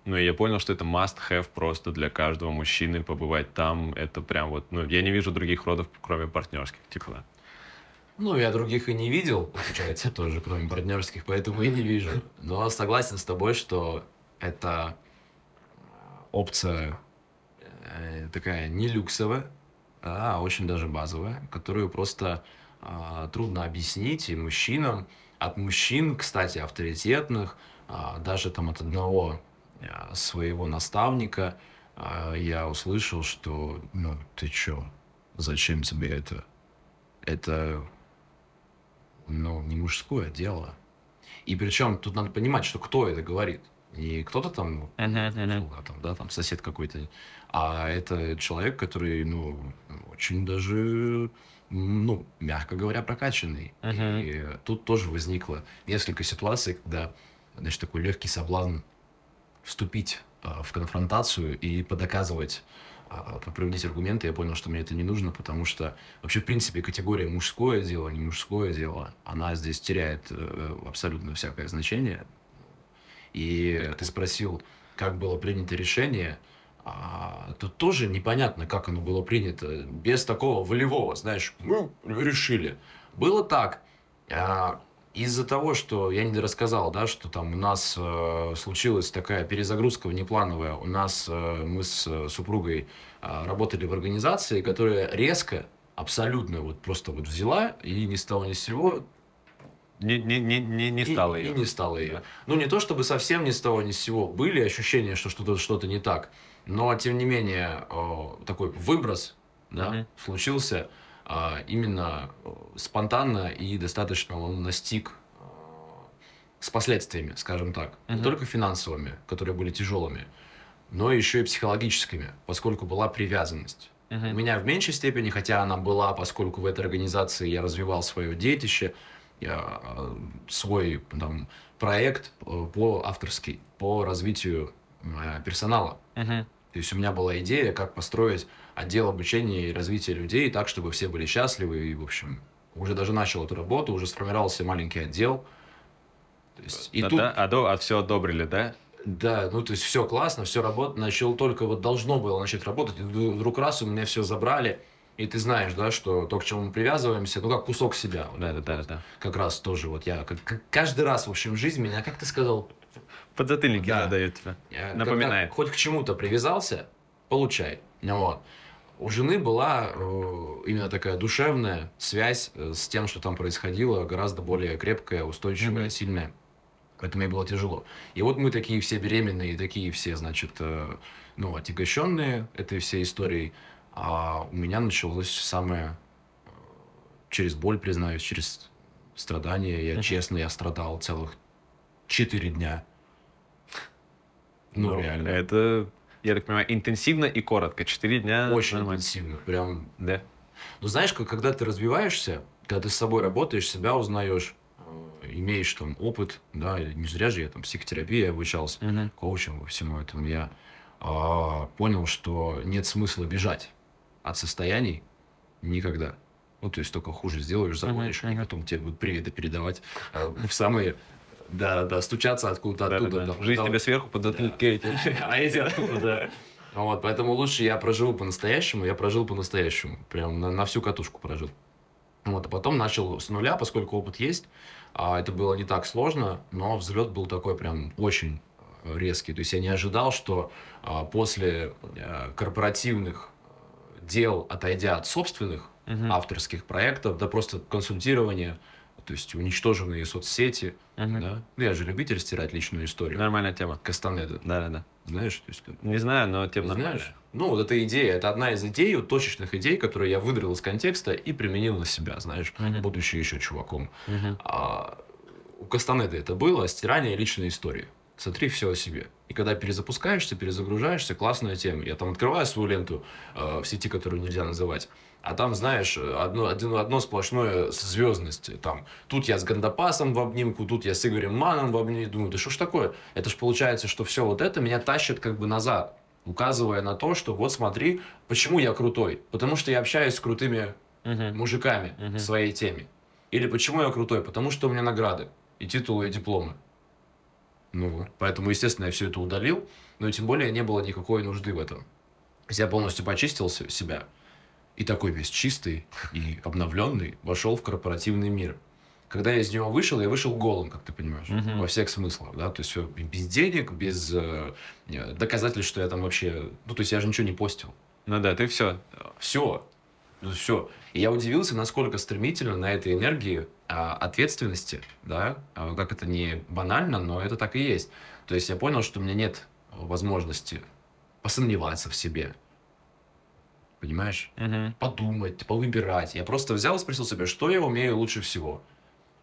ну, и я понял, что это must-have просто для каждого мужчины побывать там. Это прям вот, ну, я не вижу других родов, кроме партнерских, типа. Ну, я других и не видел, получается, тоже, кроме партнерских, поэтому и не вижу. Но согласен с тобой, что это опция э, такая не люксовая, а очень даже базовая, которую просто а, трудно объяснить и мужчинам. От мужчин, кстати, авторитетных, а, даже там от одного своего наставника а, я услышал, что, ну, ты чё, зачем тебе это? Это ну, не мужское дело. И причем тут надо понимать, что кто это говорит. Не кто-то там, а там, да, там сосед какой-то, а это человек, который, ну, очень даже, ну, мягко говоря, прокачанный. Мгм. И тут тоже возникло несколько ситуаций, когда, значит, такой легкий соблазн вступить а, в конфронтацию и подоказывать, а, проводить аргументы. Я понял, что мне это не нужно, потому что вообще, в принципе, категория мужское дело, не мужское дело, она здесь теряет э, абсолютно всякое значение. И ты спросил, как было принято решение. А, тут тоже непонятно, как оно было принято, без такого волевого, знаешь, мы решили. Было так. а, из-за того, что я не рассказал, да, что там у нас э, случилась такая перезагрузка внеплановая, у нас э, мы с э, супругой э, работали в организации, которая резко, абсолютно вот просто вот взяла и ни с того ни с сего Не, не, не, не, не и- стало и, ее. не стало ее. Ну, не то чтобы совсем ни с того ни с сего. Были ощущения, что что-то что не так. Но, тем не менее, о, такой выброс да, Мгм. случился именно о, спонтанно и достаточно он настиг а, с последствиями, скажем так. Не Мгм. только финансовыми, которые были тяжелыми, но еще и психологическими, поскольку была привязанность. У Мгм. меня в меньшей степени, хотя она была, поскольку в этой организации я развивал свое детище, я, э, свой там, проект э, по авторский, по развитию э, персонала. Мгм. То есть у меня была идея, как построить отдел обучения и развития людей так, чтобы все были счастливы. И, в общем, уже даже начал эту работу, уже сформировался маленький отдел. То есть, и Да, тут да? А, до- а все одобрили, да? да, ну то есть все классно, все работает, начал только вот должно было начать работать, и вдруг раз у меня все забрали, И ты знаешь, да, что то, к чему мы привязываемся, ну, как кусок себя. Вот Да, да, да, да. Как раз тоже вот я, как каждый раз, в общем, жизнь меня, как ты сказал, Подзатыльники Да. да. дает тебе. Напоминает. когда хоть к чему-то привязался, получай. Вот. У жены была э, именно такая душевная связь э, с тем, что там происходило, гораздо более крепкая, устойчивая, Мгм. сильная. Поэтому ей было тяжело. И вот мы такие все беременные, такие все, значит, э, ну, отягощенные этой всей историей. А у меня началось самое через боль, признаюсь, через страдания. Я Мгм. честно, я страдал целых четыре дня. Ну, реально. Это, я так понимаю, интенсивно и коротко. Четыре дня. Очень нормально. интенсивно. Прям Да. Ну, знаешь, как, когда ты развиваешься, когда ты с собой работаешь, себя узнаешь, э, имеешь там опыт, да, не зря же я там психотерапия обучался, Мгм. коучингу, всему этому, я а, понял, что нет смысла бежать от состояний никогда. Ну, то есть только хуже сделаешь, забудешь, и мгм. потом тебе будут приветы передавать э, в самые, да, да, стучаться откуда-то Да, да, оттуда. да. там, Жизнь да, тебе сверху подзатыльки. а эти откуда, да. Вот, поэтому лучше я проживу по-настоящему, я прожил по-настоящему. Прям на, на всю катушку прожил. Вот, а потом начал с нуля, поскольку опыт есть. А это было не так сложно, но взлет был такой прям очень резкий. То есть я не ожидал, что а, после э, корпоративных дел, отойдя от собственных Мгм. авторских проектов, да просто консультирования, то есть уничтоженные соцсети, Мгм. да. Ну, я же любитель стирать личную историю. Нормальная тема. Кастанеда, Да, да, да. знаешь, то есть Не знаю, но тема знаешь? нормальная. Ну, вот эта идея, это одна из идей, вот точечных идей, которые я выдрал из контекста и применил на себя, знаешь, Мгм. будучи еще чуваком. Мгм. А у Кастанеды это было стирание личной истории. Смотри все о себе. И когда перезапускаешься, перезагружаешься, классная тема. Я там открываю свою ленту э, в сети, которую нельзя называть, а там, знаешь, одно, одно, одно сплошное звездность. Там, тут я с Гандапасом в обнимку, тут я с Игорем Маном в обнимку. Думаю, да что ж такое? Это ж получается, что все вот это меня тащит как бы назад, указывая на то, что вот смотри, почему я крутой. Потому что я общаюсь с крутыми Мгм. мужиками Мгм. в своей теме. Или почему я крутой? Потому что у меня награды, и титулы, и дипломы. Ну вот. Поэтому, естественно, я все это удалил, но тем более не было никакой нужды в этом. Я полностью почистил се- себя. И такой весь чистый и обновленный вошел в корпоративный мир. Когда я из него вышел, я вышел голым, как ты понимаешь, Мгм. во всех смыслах, да, то есть всё без денег, без э, э, доказательств, что я там вообще, ну, то есть я же ничего не постил. Ну да, ты все. Все. Все. И я удивился, насколько стремительно на этой энергии а, ответственности, да, а, как это не банально, но это так и есть. То есть я понял, что у меня нет возможности посомневаться в себе. Понимаешь? Подумать, повыбирать. Я просто взял и спросил себя, что я умею лучше всего.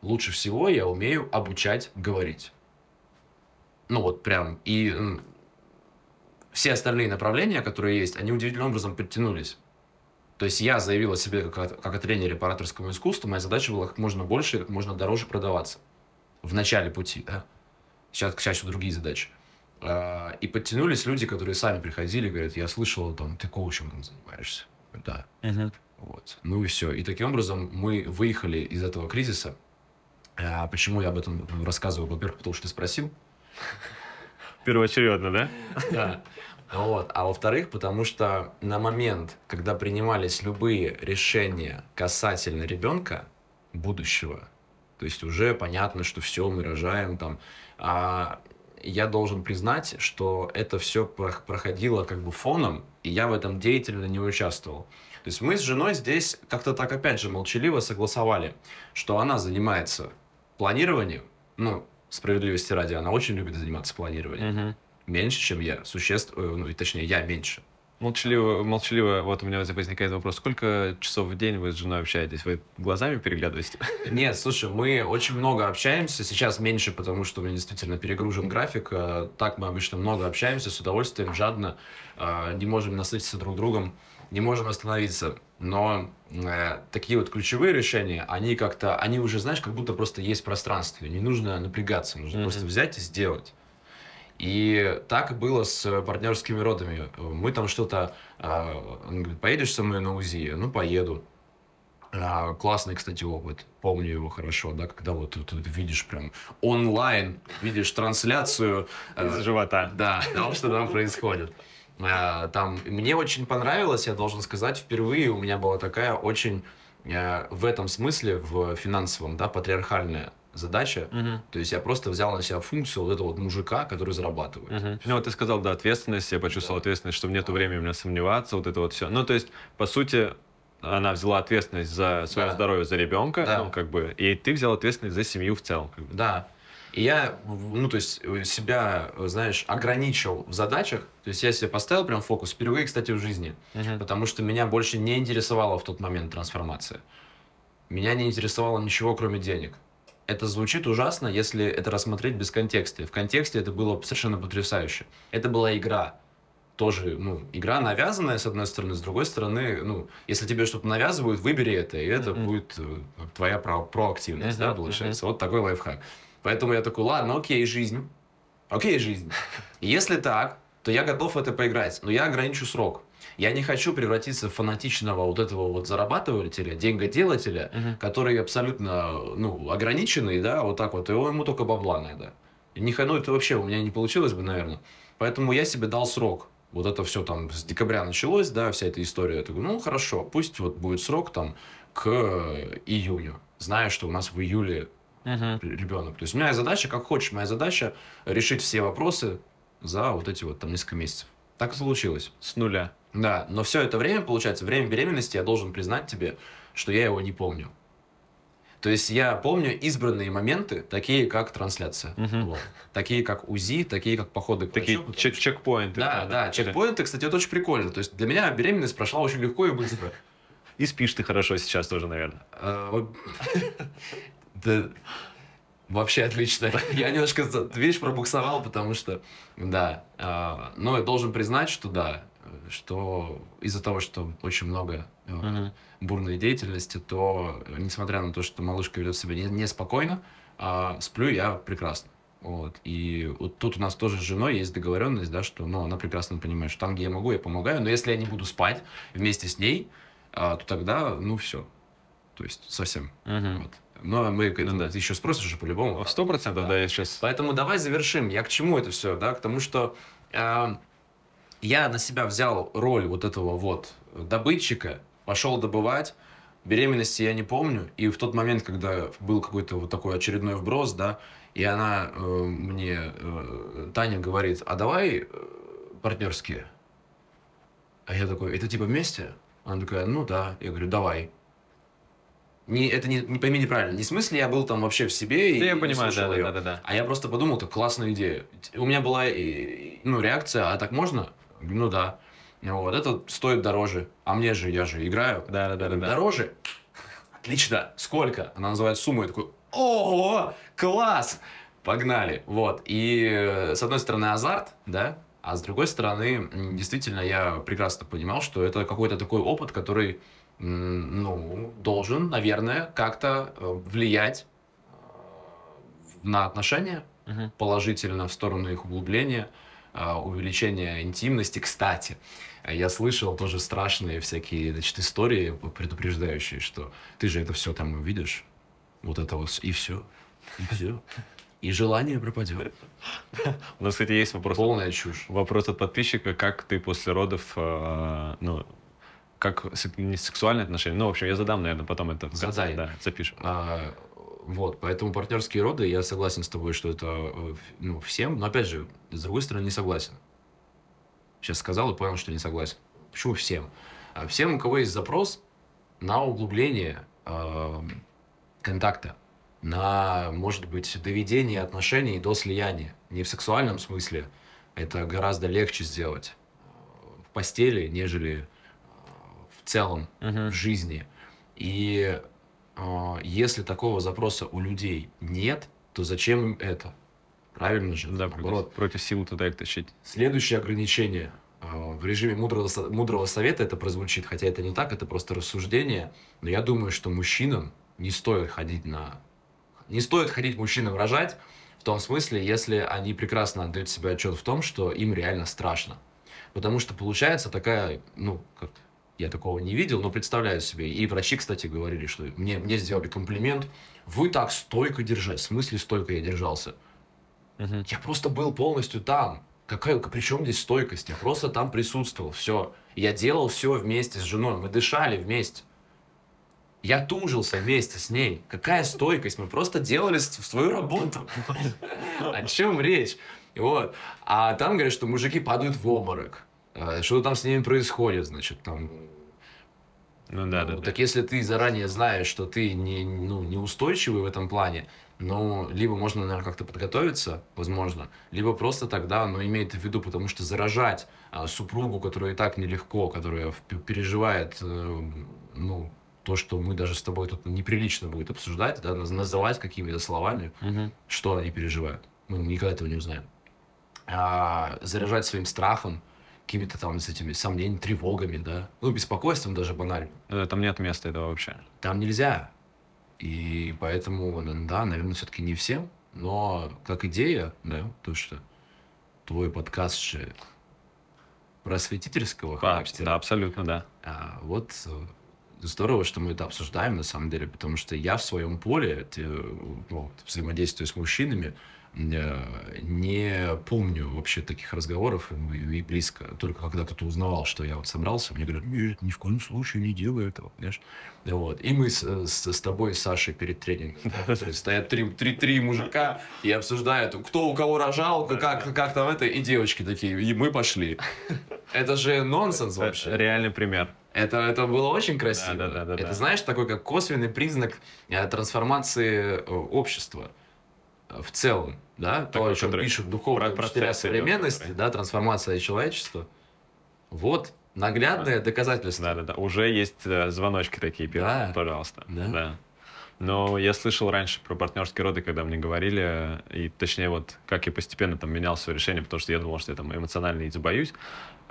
Лучше всего я умею обучать говорить. Ну вот прям. И все остальные направления, которые есть, они удивительным образом подтянулись. То есть я заявил о себе как, о- как о тренере по ораторскому искусству, моя задача была как можно больше и как можно дороже продаваться. В начале пути, да. Сейчас, к счастью, другие задачи. А, И подтянулись люди, которые сами приходили, говорят, я слышал, там, ты коучингом занимаешься. Да, вот. Ну и все. И таким образом мы выехали из этого кризиса. А почему я об этом рассказываю? Во-первых, потому что ты спросил. Первоочередно, да? Да. Вот. А во-вторых, потому что на момент, когда принимались любые решения касательно ребенка будущего, то есть уже понятно, что все, мы рожаем там, а я должен признать, что это все проходило как бы фоном, и я в этом деятельно не участвовал. То есть мы с женой здесь как-то так опять же молчаливо согласовали, что она занимается планированием, ну, справедливости ради, она очень любит заниматься планированием Мгм. меньше, чем я. Существ, э, ну, точнее, я меньше. Молчаливо, молчаливо, вот у меня возникает вопрос, сколько часов в день вы с женой общаетесь? Вы глазами переглядываете? Нет, слушай, мы очень много общаемся. Сейчас меньше, потому что у меня действительно перегружен график. А Так мы обычно много общаемся, с удовольствием, жадно. а, Не можем насытиться друг другом, не можем остановиться. Но э, такие вот ключевые решения, они как-то, они уже, знаешь, как будто просто есть в пространстве. Не нужно напрягаться, нужно Мгм. просто взять и сделать. И так было с партнерскими родами. Мы там что-то... а, Он говорит, поедешь со мной на УЗИ? Ну, поеду. А, классный, кстати, опыт. Помню его хорошо, да, когда вот ты, ты видишь прям онлайн, видишь трансляцию. э, Из живота. да, того, что там происходит. Э, там мне очень понравилось, я должен сказать, впервые у меня была такая очень э, в этом смысле, в финансовом, да, патриархальная задача. Мгм. То есть я просто взял на себя функцию вот этого вот мужика, который зарабатывает. Мгм. Ну, вот ты сказал, да, ответственность, я почувствовал ответственность, что нету времени у меня сомневаться, вот это вот все. Ну, то есть, по сути, она взяла ответственность за свое Да. здоровье, за ребенка, Да. ну, как бы, и ты взял ответственность за семью в целом. как бы. Да. И я, ну, то есть, э, себя, э, знаешь, ограничил в задачах. То есть, я себе поставил прям фокус, впервые, кстати, в жизни. Потому что меня больше не интересовала в тот момент трансформация. Меня не интересовало ничего, кроме денег. Это звучит ужасно, если это рассмотреть без контекста. В контексте это было совершенно потрясающе. Это была игра. Тоже, ну, игра навязанная, с одной стороны, с другой стороны, ну, если тебе что-то навязывают, выбери это, и это Мгм. будет э, твоя про- проактивность, да, Мгм, получается. Вот такой лайфхак. Поэтому я такой, ладно, окей, жизнь. Окей, жизнь. Если так, то я готов в это поиграть, но я ограничу срок. Я не хочу превратиться в фанатичного вот этого вот зарабатывателя, деньгоделателя, Мгм. который абсолютно, ну, ограниченный, да, вот так вот, и ему только бабла надо. Не ну, это вообще у меня не получилось бы, наверное. Поэтому я себе дал срок. Вот это все там с декабря началось, да, вся эта история. Я такой, ну, хорошо, пусть вот будет срок там к июню. Зная, что у нас в июле Мгм. ребенок. То есть у меня задача, как хочешь, моя задача решить все вопросы за вот эти вот там несколько месяцев. Так и случилось. С нуля. Да, но все это время, получается, время беременности, я должен признать тебе, что я его не помню. То есть я помню избранные моменты, такие как трансляция, Мгм. вот. такие как УЗИ, такие как походы к Такие врачу, чек- чекпоинты. Да, да, чекпоинты, кстати, это очень прикольно. То есть для меня беременность прошла очень легко и быстро. И спишь ты хорошо сейчас тоже, наверное. Вообще отлично. Я немножко, видишь, пробуксовал, потому что, да. а, Но я должен признать, что да, что из-за того, что очень много э, бурной деятельности, то, э, несмотря на то, что малышка ведет себя не- неспокойно, а, сплю я прекрасно. Вот. И вот тут у нас тоже с женой есть договоренность, да, что ну, она прекрасно понимает, что там, где я могу, я помогаю, но если я не буду спать вместе с ней, а, то тогда, ну, все. То есть совсем. Мгм. Вот. Но мы Ну да. ты еще спросишь по-любому. Сто процентов, да, я сейчас... Поэтому давай завершим. Я к чему это все, да? К тому, что э, я на себя взял роль вот этого вот добытчика, пошел добывать. Беременности я не помню. И в тот момент, когда был какой-то вот такой очередной вброс, да, и она э, мне, э, Таня говорит, а давай э, партнерские. А я такой, это типа вместе? Она такая, ну да. Я говорю, давай. Не, это не, не пойми неправильно. Не в смысле я был там вообще в себе и Да, я понимаю, да, её. да, да, да. А я просто подумал, это классная идея. У меня была ну, реакция, а так можно? Ну да. Вот, это стоит дороже. А мне же, я же играю. Да, да, да, да, да. Дороже? Отлично. Сколько? Она называет сумму. Я такой, ого, класс! Погнали. Вот. И э, с одной стороны азарт, да, а с другой стороны, действительно, я прекрасно понимал, что это какой-то такой опыт, который, ну, должен, наверное, как-то э, влиять э, на отношения Мгм. положительно в сторону их углубления, а, увеличения интимности. Кстати, я слышал тоже страшные всякие значит, истории предупреждающие, что ты же это все там увидишь, вот это вот, и все, и все. И желание пропадет. У нас, кстати, есть вопрос. Полная чушь. Вопрос от подписчика, как ты после родов, э, ну, как не сексуальные отношения, ну, в общем, я задам, наверное, потом это в конце, Задай. да, запишем. А, вот, поэтому партнерские роды, я согласен с тобой, что это э, ну, всем, но опять же, с другой стороны, не согласен. Сейчас сказал и понял, что не согласен. Почему всем? А всем, у кого есть запрос на углубление э, контакта, на, может быть, доведение отношений до слияния. Не в сексуальном смысле, это гораздо легче сделать в постели, нежели целом Мгм. в жизни. И э, если такого запроса у людей нет, то зачем им это? Правильно же? Да, Наоборот. против, против силы туда их тащить. Следующее ограничение. э, В режиме мудрого, мудрого совета это прозвучит, хотя это не так, это просто рассуждение. Но я думаю, что мужчинам не стоит ходить на... Не стоит ходить мужчинам рожать, в том смысле, если они прекрасно отдают себе отчет в том, что им реально страшно. Потому что получается такая, ну, как я такого не видел, но представляю себе. И врачи, кстати, говорили, что мне, мне сделали комплимент. Вы так стойко держать. В смысле стойко я держался? Мгм. Я просто был полностью там. Какая, при чем здесь стойкость? Я просто там присутствовал, все. Я делал все вместе с женой, мы дышали вместе. Я тужился вместе с ней. Какая стойкость? Мы просто делали свою работу. О чем речь? Вот. А там говорят, что мужики падают в обморок. А, что там с ними происходит, значит, там... Ну да, да. Так если ты заранее знаешь, что ты не, ну, неустойчивый в этом плане, ну, либо можно, наверное, как-то подготовиться, возможно, либо просто тогда, ну, имеет в виду, потому что заражать а, супругу, которая и так нелегко, которая переживает, э, ну, то, что мы даже с тобой тут неприлично будет обсуждать, да, называть какими-то словами, угу. что они переживают. Мы никогда этого не узнаем. А, заряжать своим страхом, какими-то там с этими сомнениями, тревогами, да, ну, беспокойством даже банально. Э, там нет места этого вообще. Там нельзя. И поэтому, да, наверное, все-таки не всем, но как идея, да, то, что твой подкаст же просветительского характера. Да, абсолютно, да. А, вот э, здорово, что мы это обсуждаем, на самом деле, потому что я в своем поле, ну, взаимодействую с мужчинами, Э, не помню вообще таких разговоров и близко. Только когда кто-то узнавал, что я вот собрался, мне говорят, нет, ни в коем случае не делай этого, понимаешь? Вот. И мы с, с, с тобой, Сашей, перед тренингом. Стоят три, три, три мужика и обсуждают, кто у кого рожал, как, как там это, и девочки такие, и мы пошли. Это же нонсенс вообще. Реальный пример. Это, это было очень красиво. Да, да, да, это, знаешь, такой как косвенный признак э, трансформации э, общества в целом, да, то, о чем пишут духовные учителя современности, да, трансформация человечества. Вот наглядное да. доказательство. Да, да, да. Уже есть э, звоночки такие, да. пожалуйста. Да. да. Но я слышал раньше про партнерские роды, когда мне говорили, и точнее вот как я постепенно там менял свое решение, потому что я думал, что я там эмоционально. А,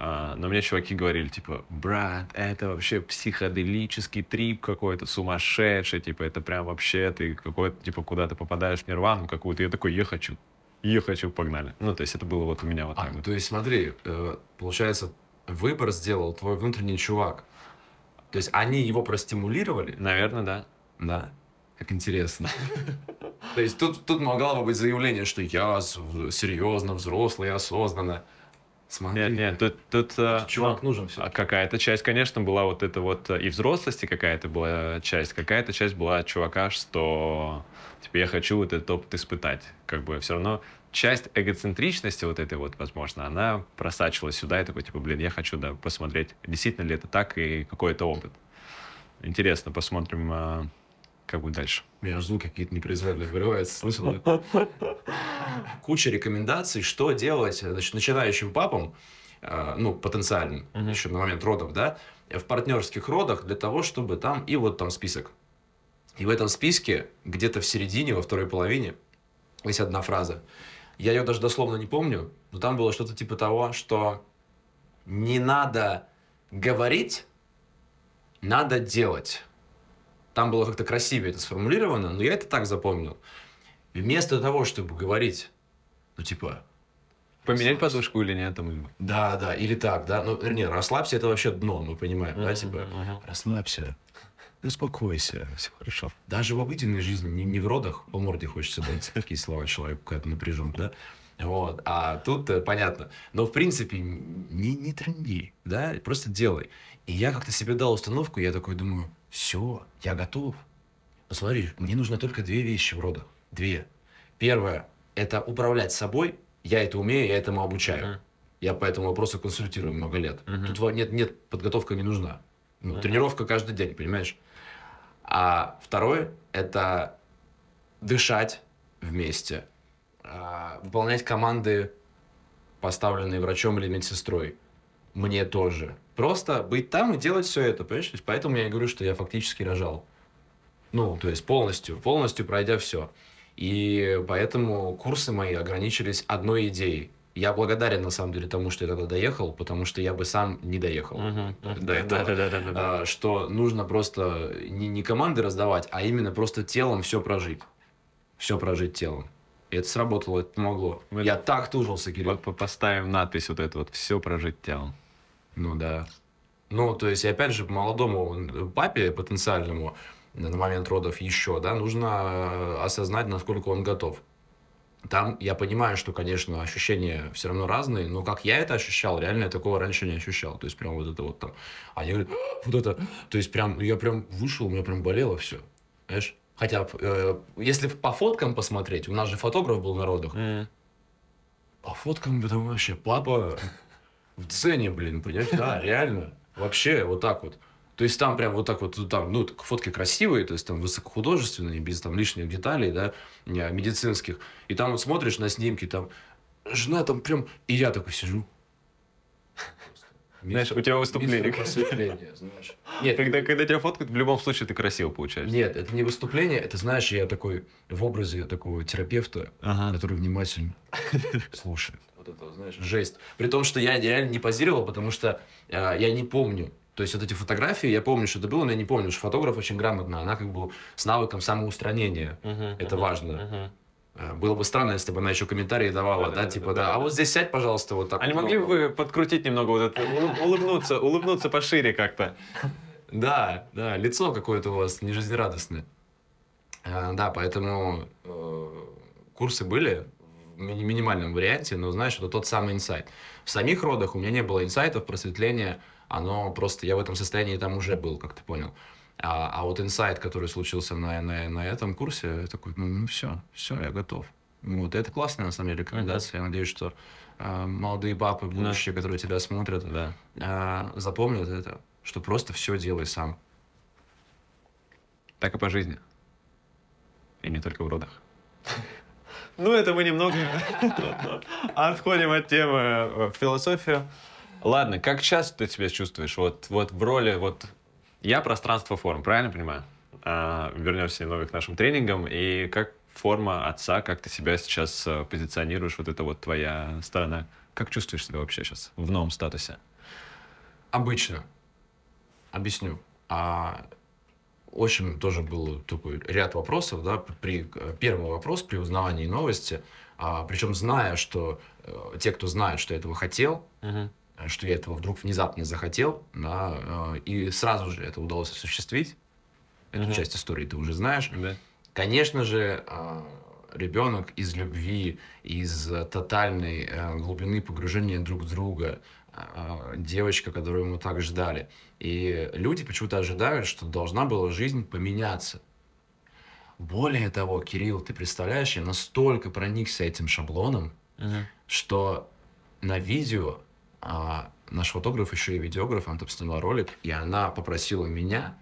но мне чуваки говорили, типа, брат, это вообще психоделический трип какой-то сумасшедший, типа, это прям вообще ты какой-то, типа, куда то попадаешь в нирвану какую-то. Я такой, я хочу, я хочу, погнали. Ну, то есть это было вот у меня вот а, так. То есть смотри, э, получается, выбор сделал твой внутренний чувак. То есть они его простимулировали? Наверное, да. Да. Как интересно. То есть тут, тут могло бы быть заявление, что я серьезно, взрослый, осознанно. Смотри. Нет, нет, тут... тут э, Чувак ну, нужен все. А какая-то часть, конечно, была вот это вот э, и взрослости какая-то была часть, какая-то часть была чувака, что типа я хочу вот этот опыт испытать. Как бы все равно часть эгоцентричности вот этой вот, возможно, она просачивалась сюда и такой, типа, блин, я хочу, да, посмотреть, действительно ли это так и какой это опыт. Интересно, посмотрим, э, как будет дальше. Я жду, какие-то непроизвольные вырываются. Слышал? Куча рекомендаций, что делать значит, начинающим папам, э, ну, потенциальным, угу. еще на момент родов, да, в партнерских родах для того, чтобы там, и вот там список. И в этом списке, где-то в середине, во второй половине, есть одна фраза. Я ее даже дословно не помню, но там было что-то типа того, что не надо говорить, надо делать. Там было как-то красивее это сформулировано, но я это так запомнил. Вместо того, чтобы говорить, ну, типа... Поменять подушку или нет? Там... Да, да, или так, да. Ну, вернее, расслабься, это вообще дно, мы понимаем, uh-huh, да, типа... Uh-huh. Расслабься, успокойся, все хорошо. Даже в обыденной жизни, не, не в родах, по морде хочется дать такие слова человеку, когда напряжен, да? Вот. А тут э, понятно. Но, в принципе, не, не тренди, да, просто делай. И я как-то себе дал установку, я такой думаю, все, я готов. Посмотри, мне нужно только две вещи в родах. Две. Первое – это управлять собой. Я это умею, я этому обучаю. Uh-huh. Я по этому вопросу консультирую много лет. Uh-huh. Тут нет, нет, подготовка не нужна. Ну, uh-huh. Тренировка каждый день, понимаешь? А второе – это дышать вместе, а, выполнять команды, поставленные врачом или медсестрой. Мне тоже. Просто быть там и делать все это, понимаешь? Поэтому я и говорю, что я фактически рожал. Ну, то есть полностью, полностью пройдя все. И поэтому курсы мои ограничились одной идеей. Я благодарен, на самом деле, тому, что я тогда доехал, потому что я бы сам не доехал до этого. Да, да, да, да, да. Что нужно просто не, не команды раздавать, а именно просто телом все прожить. Все прожить телом. И это сработало, это помогло. Мы я так тужился, Кирилл. Вот поставим надпись вот эту вот «Все прожить телом». Ну да. Ну, то есть, опять же, молодому папе потенциальному на момент родов еще, да, нужно э, осознать, насколько он готов. там я понимаю, что, конечно, ощущения все равно разные, но как я это ощущал, реально я такого раньше не ощущал. То есть прям вот это вот там. Они говорят, вот это. То есть прям, я прям вышел, у меня прям болело все. Знаешь? Хотя, э, если по фоткам посмотреть, у нас же фотограф был на родах. М. По фоткам это вообще папа в цене, блин, понимаешь? Да, реально. Вообще вот так вот. То есть там прям вот так вот, там, ну, фотки красивые, то есть там высокохудожественные, без там лишних деталей, да, не, медицинских. И там вот смотришь на снимки, там, жена там прям, и я такой сижу. Знаешь, у тебя выступление. Просветление, знаешь. Нет, Когда, когда тебя фоткают, в любом случае ты красиво получаешься. нет, это не выступление, это, знаешь, я такой в образе такого терапевта, Ага. который внимательно слушает. Вот это, вот, знаешь, жесть. При том, что я реально не позировал, потому что э, я не помню. То есть вот эти фотографии, я помню, что это было, но я не помню, потому что фотограф очень грамотно, она как бы с навыком самоустранения. Мгм, Это мгм, важно. Э, Было бы странно, если бы она еще комментарии давала, Да, да, да, типа, да, да, а вот здесь сядь, пожалуйста, вот так. А не могли бы вы подкрутить немного вот это, улыб- улыбнуться, улыбнуться пошире как-то? Да, да, лицо какое-то у вас нежизнерадостное. Э, Да, поэтому э, курсы были ми- минимальном варианте, но знаешь, это тот самый инсайт. В самих родах у меня не было инсайтов, просветления, оно просто, я в этом состоянии там уже был, как ты понял. А, а вот инсайт, который случился на, на, на этом курсе, я такой, ну, все, все, я готов. Вот, это классная, на самом деле, рекомендация. Я надеюсь, что э, молодые папы, будущие, которые тебя смотрят, Да. э, запомнят это, что просто все делай сам. Так и по жизни. И не только в родах. Ну, это мы немного отходим от темы э, в философию. Ладно, как часто ты себя чувствуешь вот, вот в роли, вот я пространство форм, правильно понимаю? А, вернемся немного к нашим тренингам. И как форма отца, как ты себя сейчас э, позиционируешь, вот это вот твоя сторона. Как чувствуешь себя вообще сейчас в новом статусе? Обычно. Объясню. А, очень тоже был такой ряд вопросов, да, при э, первый вопрос при узнавании новости, а, причем зная, что э, те, кто знает, что я этого хотел, э, что я этого вдруг внезапно захотел, да, э, и сразу же это удалось осуществить. Эту Мгм. часть истории ты уже знаешь. Да. Конечно же, а, ребенок из любви, из э, тотальной э, глубины погружения друг в друга, девочка, которую мы так ждали. И люди почему-то ожидают, что должна была жизнь поменяться. Более того, Кирилл, ты представляешь, я настолько проникся этим шаблоном, что на видео а, наш фотограф еще и видеограф, она там сняла ролик, и она попросила меня,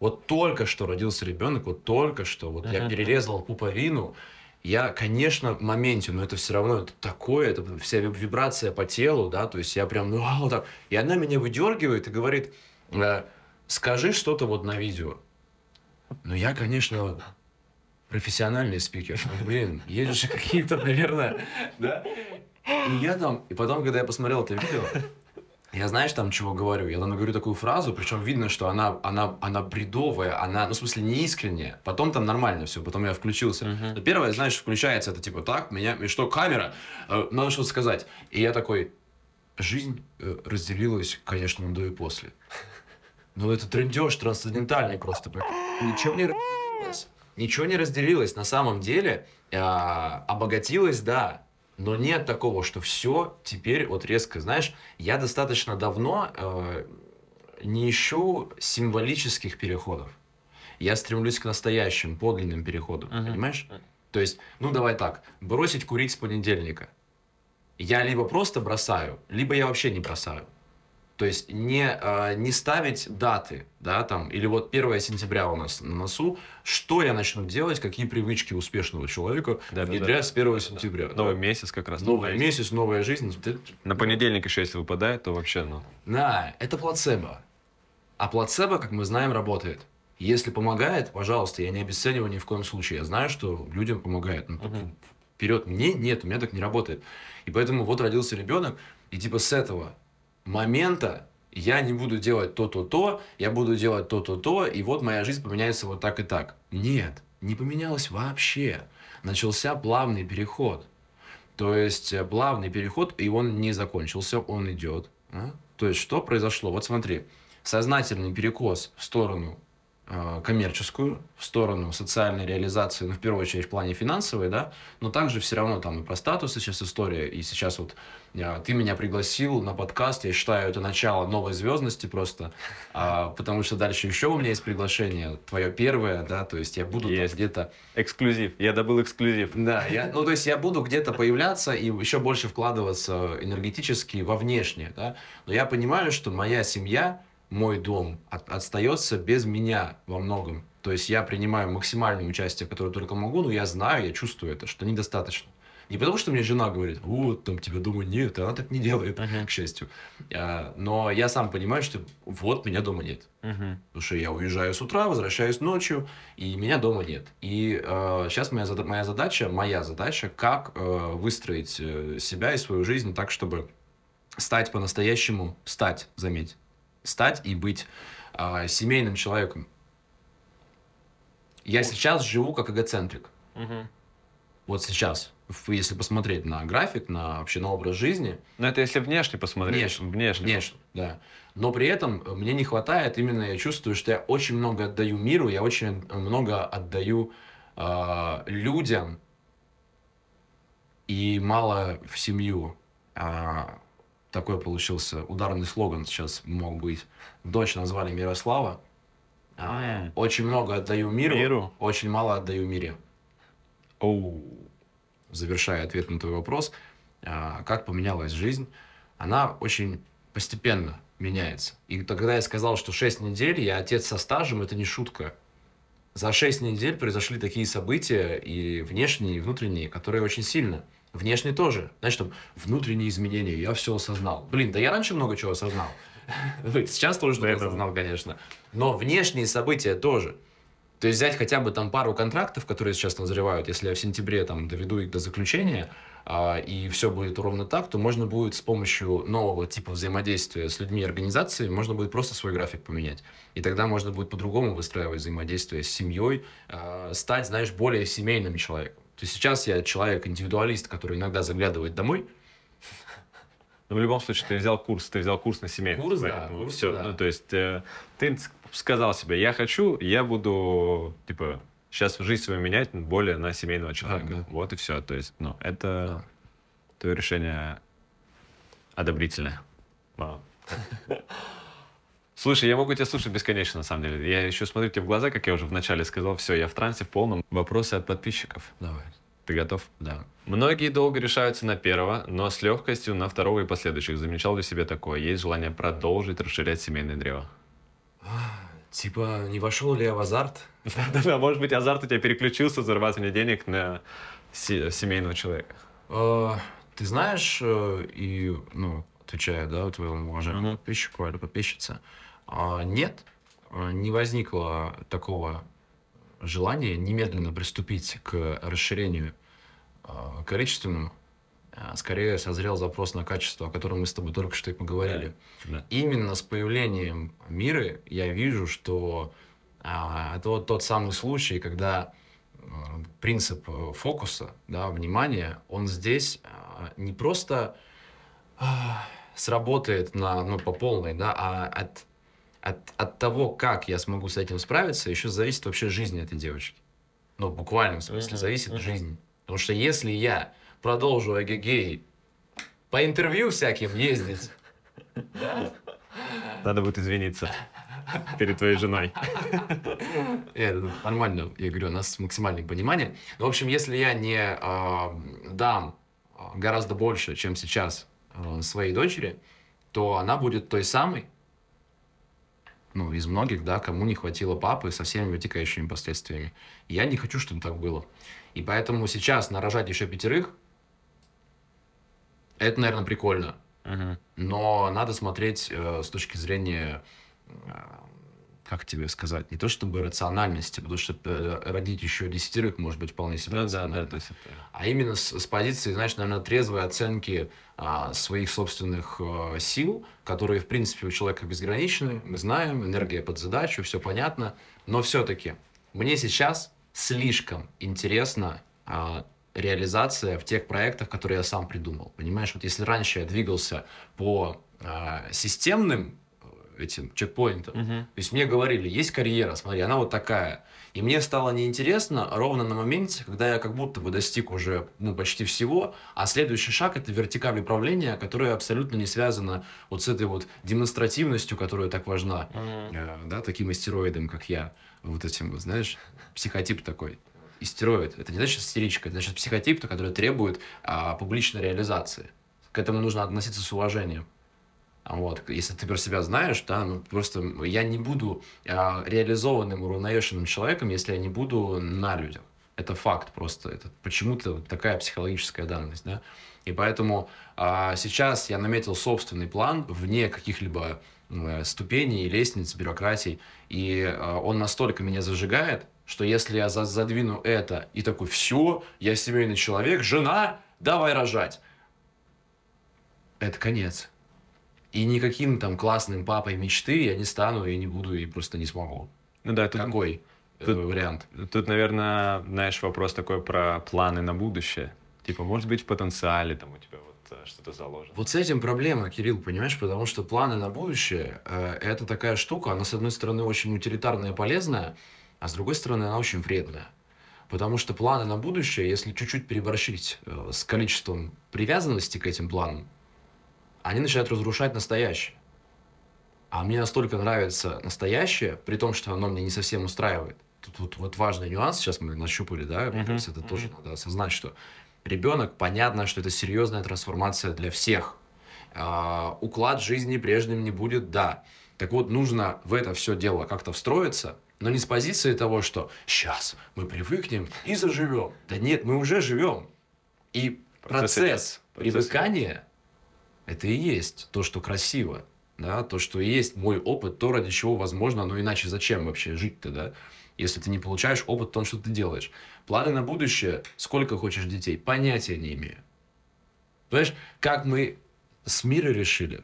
вот только что родился ребенок, вот только что, вот я Мгм. перерезал пуповину, я, конечно, в моменте, но это все равно это такое, это вся виб- вибрация по телу, да, то есть я прям, ну, вот так. И она меня выдергивает и говорит, э, скажи что-то вот на видео. Ну, я, конечно, профессиональный спикер. Ну, Блин, же какие-то, наверное, да? И я там, и потом, когда я посмотрел это видео, я знаешь там чего говорю? Я там говорю такую фразу, причем видно, что она, она, она бредовая, она, ну, в смысле, не искренняя. Потом там нормально все, потом я включился. Но Первое, знаешь, включается это типа так, меня, и что, камера, Э, надо что-то сказать. И я такой, жизнь э, разделилась, конечно, на до и после. Ну, это трендеж трансцендентальный просто. Ничего не разделилось. Ничего не разделилось. На самом деле, а, обогатилось, да. Но нет такого, что все теперь вот резко, знаешь, я достаточно давно э, не ищу символических переходов. Я стремлюсь к настоящим, подлинным переходам, Мгм. понимаешь? То есть, ну давай так, бросить курить с понедельника. Я либо просто бросаю, либо я вообще не бросаю. То есть не, э, не ставить даты, да, там, или вот 1 сентября у нас на носу, что я начну делать, какие привычки успешного человека Да, да, внедрять да. с 1 сентября. Новый да. месяц как раз. Новый месяц, новая жизнь. Ты- На понедельник еще если выпадает, то вообще, ну... Да, это плацебо. А плацебо, как мы знаем, работает. Если помогает, пожалуйста, я не обесцениваю ни в коем случае. Я знаю, что людям помогает. Ну, Мгм. вперед мне нет, у меня так не работает. И поэтому вот родился ребенок, и типа с этого момента я не буду делать то-то-то, я буду делать то-то-то, и вот моя жизнь поменяется вот так и так. Нет, не поменялось вообще. Начался плавный переход. То есть э, плавный переход, и он не закончился, он идет. а? То есть что произошло? Вот смотри, сознательный перекос в сторону коммерческую, в сторону социальной реализации, ну, в первую очередь, в плане финансовой, да, но также все равно там и про статус сейчас история, и сейчас вот э, ты меня пригласил на подкаст, я считаю, это начало новой звездности просто, а, потому что дальше еще у меня есть приглашение, твое первое, да, то есть я буду Есть. где-то Эксклюзив. Я добыл эксклюзив. да, я, ну то есть я буду где-то появляться и еще больше вкладываться энергетически во внешнее, да. Но я понимаю, что моя семья, мой дом от- остается без меня во многом. То есть я принимаю максимальное участие, которое только могу, но я знаю, я чувствую это, что недостаточно. Не потому, что мне жена говорит, вот, там тебя дома нет, она так не делает, Мгм. к счастью. А, Но я сам понимаю, что вот меня дома нет. Мгм. Потому что я уезжаю с утра, возвращаюсь ночью, и меня дома нет. И сейчас моя, зада- моя задача, моя задача, как э, выстроить э, себя и свою жизнь так, чтобы стать по-настоящему, стать, заметь, стать и быть а, семейным человеком. Я сейчас живу как эгоцентрик. Мгм. Вот сейчас, если посмотреть на график, на вообще на образ жизни, Но это если внешне посмотреть. Внешне. Внешне. Конечно, да. Но при этом э, мне не хватает, именно я чувствую, что я очень много отдаю миру, я очень много отдаю а, людям и мало в семью. А, такой получился ударный слоган сейчас мог быть. Дочь назвали Мирослава. А, М. очень много отдаю миру, Миру. очень мало отдаю мире. Оу. завершая ответ на твой вопрос, а, как поменялась жизнь, она очень постепенно меняется. И тогда я сказал, что 6 недель, я отец со стажем, это не шутка. За 6 недель произошли такие события, и внешние, и внутренние, которые очень сильно. Внешне тоже. Знаешь, там, внутренние изменения, я все осознал. Блин, да я раньше много чего осознал. Сейчас тоже что-то осознал, конечно. Но внешние события тоже. То есть взять хотя бы там пару контрактов, которые сейчас назревают, если я в сентябре там доведу их до заключения, а, и все будет ровно так, то можно будет с помощью нового типа взаимодействия с людьми и организациями, можно будет просто свой график поменять. И тогда можно будет по-другому выстраивать взаимодействие с семьей, а, стать, знаешь, более семейным человеком. То есть сейчас я человек-индивидуалист, который иногда заглядывает домой, Но в любом случае, ты взял курс, ты взял курс на семейность. Курс, да, курс, всё. да. Ну, то есть, э, ты сказал себе, я хочу, я буду, типа, сейчас жизнь свою менять более на семейного человека. да. Вот и все. То есть, ну, это твое решение одобрительное. Вау. Слушай, я могу тебя слушать бесконечно, на самом деле. Я еще смотрю тебе в глаза, как я уже вначале сказал. Все, я в трансе в полном. Вопросы от подписчиков. давай, Ты готов? да. Многие долго решаются на первого, но с легкостью на второго и последующих. Замечал ли себе такое? Есть желание продолжить расширять семейное древо? Типа, не вошел ли я в азарт? Да-да-да, может быть, азарт у тебя переключился, зарабатывание денег на се- семейного человека. Э, Ты знаешь, э, и, ну, отвечая, да, твоему уважаемому подписчику или подписчице, а, нет, э, не возникло такого желания немедленно приступить к расширению э, количественному. А, Скорее созрел запрос на качество, о котором мы с тобой только что и поговорили. Да. Именно с появлением мира я вижу, что а, это вот тот самый случай, когда э, принцип э, фокуса, да, внимания, он здесь а, не просто а, сработает на, ну, по полной, да, а от, от, от того, как я смогу с этим справиться, еще зависит вообще жизнь этой девочки. Ну, в буквальном смысле, Мгм, зависит мгм. жизнь. Потому что если я продолжу эгегей по интервью всяким ездить, Надо будет извиниться перед твоей женой. Это нормально, я говорю, у нас максимальное понимание. Но, в общем, если я не а, дам а, гораздо больше, чем сейчас а, своей дочери, то она будет той самой, ну, из многих, да, кому не хватило папы со всеми вытекающими последствиями. Я не хочу, чтобы так было. И поэтому сейчас нарожать еще пятерых, это, наверное, прикольно. Мгм. Но надо смотреть э, с точки зрения, э, как тебе сказать, не то чтобы рациональности, потому что э, родить еще десятерых может быть вполне себе Да, да, да, есть это- А именно с, с позиции, знаешь, наверное, трезвой оценки своих собственных э, сил, которые, в принципе, у человека безграничны. Мы знаем, энергия под задачу, все понятно. Но все-таки мне сейчас слишком интересна а, реализация в тех проектах, которые я сам придумал. Понимаешь, вот если раньше я двигался по а, системным э, этим чекпоинтом. Угу. То есть мне говорили, есть карьера, смотри, она вот такая. И мне стало неинтересно ровно на моменте, когда я как будто бы достиг уже ну, почти всего, а следующий шаг это вертикаль управления, которая абсолютно не связана вот с этой вот демонстративностью, которая так важна, mm да, таким астероидом, как я, вот этим, вот, знаешь, психотип такой. Истероид. Это не значит истеричка, это значит психотип, который требует а, публичной реализации. К этому нужно относиться с уважением. Вот. Если ты про себя знаешь, да, ну, просто я не буду а, реализованным, уравновешенным человеком, если я не буду на людях. Это факт просто. Это почему-то такая психологическая данность, да. И поэтому а, сейчас я наметил собственный план вне каких-либо а, ступеней, лестниц, бюрократий. И а, он настолько меня зажигает, что если я за задвину это и такой, все, я семейный человек, жена, давай рожать. Это конец. И никаким там классным папой мечты я не стану и не буду, и просто не смогу. Ну да, тут, Какой э, тут, вариант? Тут, наверное, знаешь, вопрос такой про планы на будущее. Типа, может быть, в потенциале там у тебя вот э, что-то заложено. Вот с этим проблема, Кирилл, понимаешь, потому что планы на будущее э, это такая штука, она, с одной стороны, очень утилитарная и полезная, а с другой стороны, она очень вредная. Потому что планы на будущее, если чуть-чуть переборщить э, с количеством привязанности к этим планам, они начинают разрушать настоящее. А мне настолько нравится настоящее, при том, что оно мне не совсем устраивает. Тут вот, вот важный нюанс, сейчас мы нащупали, да, мне кажется, это тоже надо осознать, что ребенок, понятно, что это серьезная трансформация для всех. А, уклад жизни прежним не будет, да. Так вот, нужно в это все дело как-то встроиться, но не с позиции того, что сейчас мы привыкнем и заживем. Да нет, мы уже живем. И процесс, процесс привыкания это и есть то, что красиво, да, то, что и есть мой опыт, то, ради чего, возможно, но иначе зачем вообще жить-то, да, если ты не получаешь опыт в том, что ты делаешь. Планы на будущее, сколько хочешь детей, понятия не имею. Понимаешь, как мы с мира решили,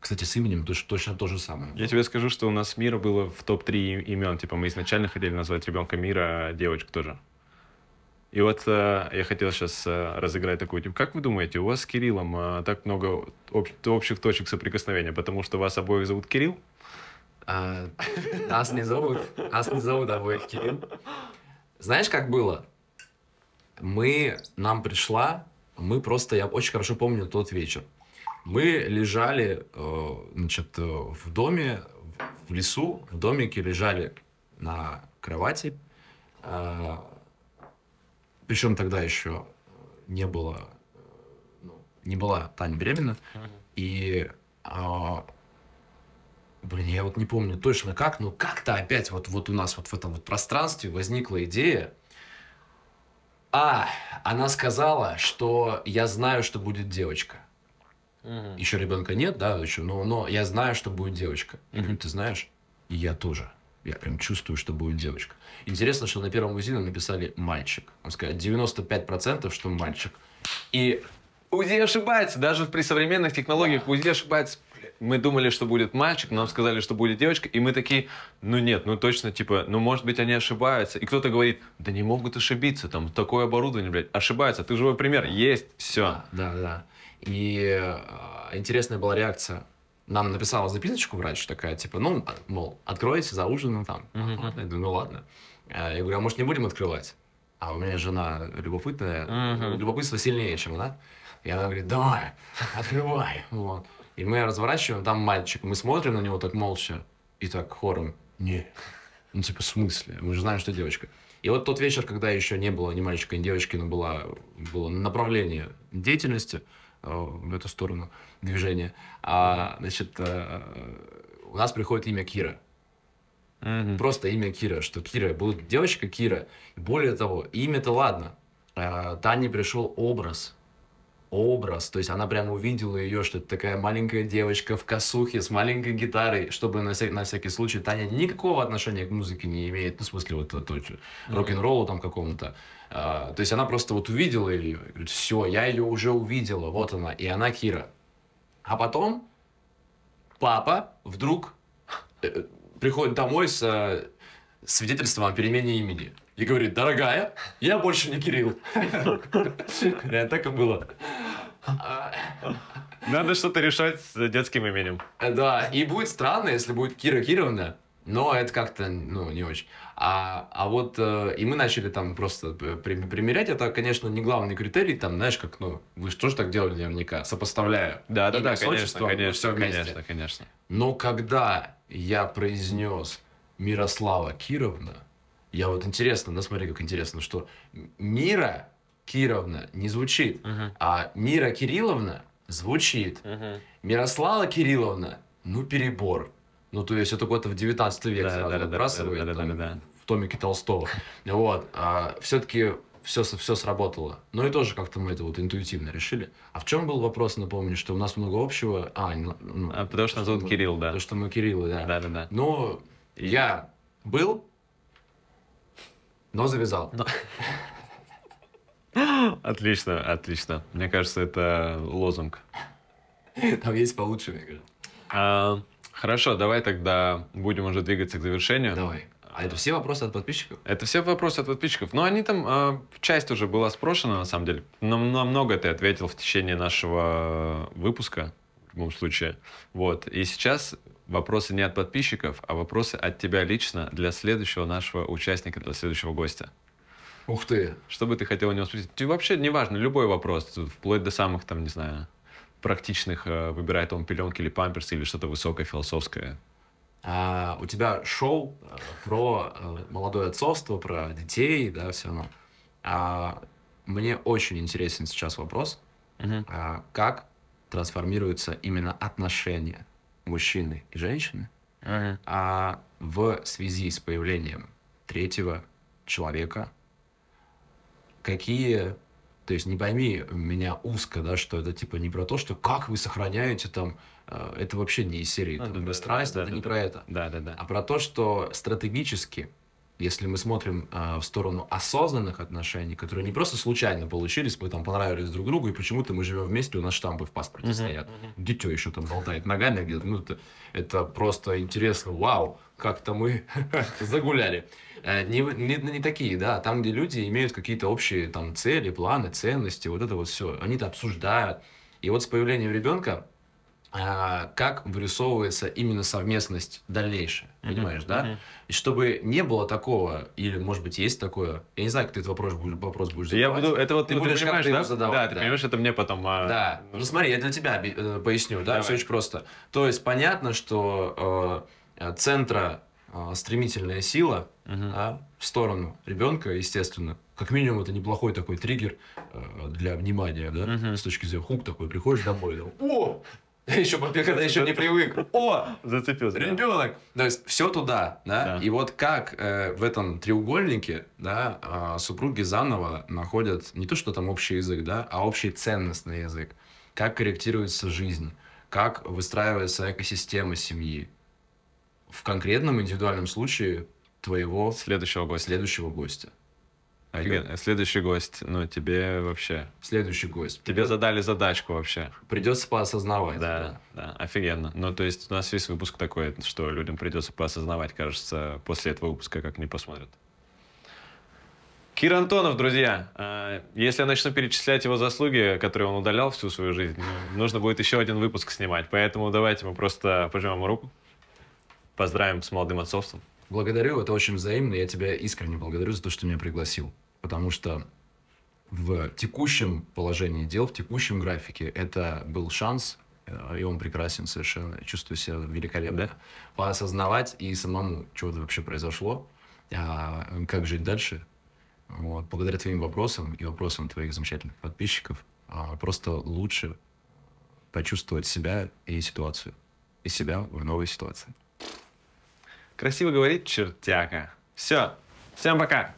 кстати, с именем точно, то же самое. Я тебе скажу, что у нас Мира было в топ-3 имен. Типа мы изначально хотели назвать ребенка Мира, а девочку тоже. И вот э, я хотел сейчас э, разыграть такую тему. Как вы думаете, у вас с Кириллом э, так много об, общих точек соприкосновения, потому что вас обоих зовут Кирилл? А, нас не зовут, нас не зовут обоих Кирилл. Знаешь, как было? Мы, нам пришла, мы просто, я очень хорошо помню тот вечер. Мы лежали, э, значит, э, в доме, в лесу, в домике лежали на кровати, э, причем тогда еще не было, ну, не была Таня беременна. И, а, блин, я вот не помню точно как, но как-то опять вот, вот у нас вот в этом вот пространстве возникла идея. А, она сказала, что я знаю, что будет девочка. Угу. Еще ребенка нет, да, еще, но, но я знаю, что будет девочка. Угу. Ты знаешь? И я тоже. Я прям чувствую, что будет девочка. Интересно, что на первом УЗИ написали мальчик. Он сказал 95% что мальчик. И УЗИ ошибается. Даже при современных технологиях да. УЗИ ошибается. Мы думали, что будет мальчик, нам сказали, что будет девочка, и мы такие, ну нет, ну точно, типа, ну может быть они ошибаются. И кто-то говорит, да не могут ошибиться, там такое оборудование, блядь, ошибаются. Ты живой пример, есть, все. Да, да, да. И э, интересная была реакция нам написала записочку врач такая, типа, ну, мол, откройте за ужином там. Uh-huh. Я думаю, ну ладно. А я говорю, а может не будем открывать? А у меня жена любопытная, uh-huh. любопытство сильнее, чем она. И она говорит, давай, открывай. Вот. И мы разворачиваем, там мальчик, мы смотрим на него так молча, и так хором, не, ну типа в смысле, мы же знаем, что девочка. И вот тот вечер, когда еще не было ни мальчика, ни девочки, но было, было направление деятельности, в эту сторону движения. А, значит, э, у нас приходит имя Кира. Mm-hmm. Просто имя Кира, что Кира, будет девочка Кира. Более того, имя-то ладно. А, Тане пришел образ. Образ. То есть она прямо увидела ее, что это такая маленькая девочка в косухе с маленькой гитарой, чтобы на, вся- на всякий случай Таня никакого отношения к музыке не имеет. Ну, в смысле, вот, вот, вот рок-н-роллу там какому-то. А, то есть она просто вот увидела ее, и говорит, все, я ее уже увидела, вот она, и она Кира. А потом папа вдруг э, приходит домой с э, свидетельством о перемене имени. И говорит, дорогая, я больше не Кирилл. Так и было. Надо что-то решать с детским именем. Да, и будет странно, если будет Кира Кировна, но это как-то, ну, не очень. А, а вот, э, и мы начали там просто э, при- примерять, это, конечно, не главный критерий, там, знаешь, как, ну, вы же тоже так делали наверняка, сопоставляя. Да, да, да, конечно, конечно, вместе. конечно, конечно. Но когда я произнес Мирослава Кировна, я вот интересно, да, смотри, как интересно, что Мира Кировна не звучит, а Мира Кирилловна звучит. Мирослава Кирилловна, ну перебор. Ну, то есть это куда-то в 19 век Да, сразу да, да, выбрасывает, да, да, да, там, да, да. в томике Толстого. Вот. А все-таки все, все сработало. Ну и тоже как-то мы это вот интуитивно решили. А в чем был вопрос, напомню, что у нас много общего? А, ну, ну, А, потому что нас зовут Кирилл, да. Потому что мы Кириллы, да. Да, да, да. Но я был, но завязал. Отлично, отлично. Мне кажется, это лозунг. Там есть получше, мне кажется. А, хорошо, давай тогда будем уже двигаться к завершению. Давай. А это все вопросы от подписчиков? Это все вопросы от подписчиков. Но они там, а, часть уже была спрошена, на самом деле. На, на много ты ответил в течение нашего выпуска, в любом случае. Вот. И сейчас вопросы не от подписчиков, а вопросы от тебя лично для следующего нашего участника, для следующего гостя. Ух ты. Что бы ты хотел у него спросить? Ты вообще, неважно, любой вопрос, вплоть до самых, там, не знаю, практичных, э, выбирает он пеленки или памперсы, или что-то высокое, философское. А, у тебя шоу э, про э, молодое отцовство, про детей, да, все равно. А, мне очень интересен сейчас вопрос, а, как трансформируются именно отношения мужчины и женщины а, в связи с появлением третьего человека. Какие, то есть не пойми меня узко, да, что это типа не про то, что как вы сохраняете там, э, это вообще не из серии А, там, да, страсть, да, это да, не да. про это Да, да, да. а про то, что стратегически, если мы смотрим а, в сторону осознанных отношений, которые не просто случайно получились, мы там понравились друг другу, и почему-то мы живем вместе, у нас штампы в паспорте Мгм, стоят. мгм. Дитё еще там болтает ногами где-то. Ну, это, это просто интересно. Вау, как-то мы загуляли. Э, Не, не, не такие, да, там, где люди имеют какие-то общие там цели, планы, ценности, вот это вот все. Они это обсуждают. И вот с появлением ребенка а, как вырисовывается именно совместность дальнейшая, понимаешь, да? Мгм. И чтобы не было такого, или, может быть, есть такое, я не знаю, как ты этот вопрос будешь, вопрос будешь Я задавать. буду, это вот, Ты ну, будешь понимаешь, как-то его да? задавать, да, ты да. понимаешь, это мне потом... а, Да, ну смотри, я для тебя э, поясню, да, Давай. все очень просто. То есть понятно, что э, центра э, стремительная сила Мгм. да, в сторону ребенка, естественно. Как минимум, это неплохой такой триггер э, для внимания, да, Мгм. с точки зрения хук такой, приходишь домой, да, о, еще когда еще не привык, о, Зацепился. Ребенок. То есть все туда, да? Да. И вот как э, в этом треугольнике, да, а, супруги заново находят не то, что там общий язык, да, а общий ценностный язык. Как корректируется жизнь, как выстраивается экосистема семьи. В конкретном индивидуальном случае твоего Следующего гостя. следующего гостя. Офигенно. Следующий гость, ну, тебе вообще... Следующий гость. Тебе задали задачку вообще. Придется поосознавать. Да, да, офигенно. Ну, то есть у нас весь выпуск такой, что людям придется поосознавать, кажется, после этого выпуска, как они посмотрят. Кир Антонов, друзья, э, если я начну перечислять его заслуги, которые он удалял всю свою жизнь, ну, нужно будет еще один выпуск снимать. Поэтому давайте мы просто пожмем руку, поздравим с молодым отцовством. Благодарю, это очень взаимно. Я тебя искренне благодарю за то, что ты меня пригласил. Потому что в текущем положении дел, в текущем графике, это был шанс, э, и он прекрасен совершенно. Чувствую себя великолепно. Да? Поосознавать и самому, что вообще произошло, а, как жить дальше. Вот. Благодаря твоим вопросам и вопросам твоих замечательных подписчиков а, просто лучше почувствовать себя и ситуацию. И себя в новой ситуации. Красиво говорит чертяка. Все, всем пока.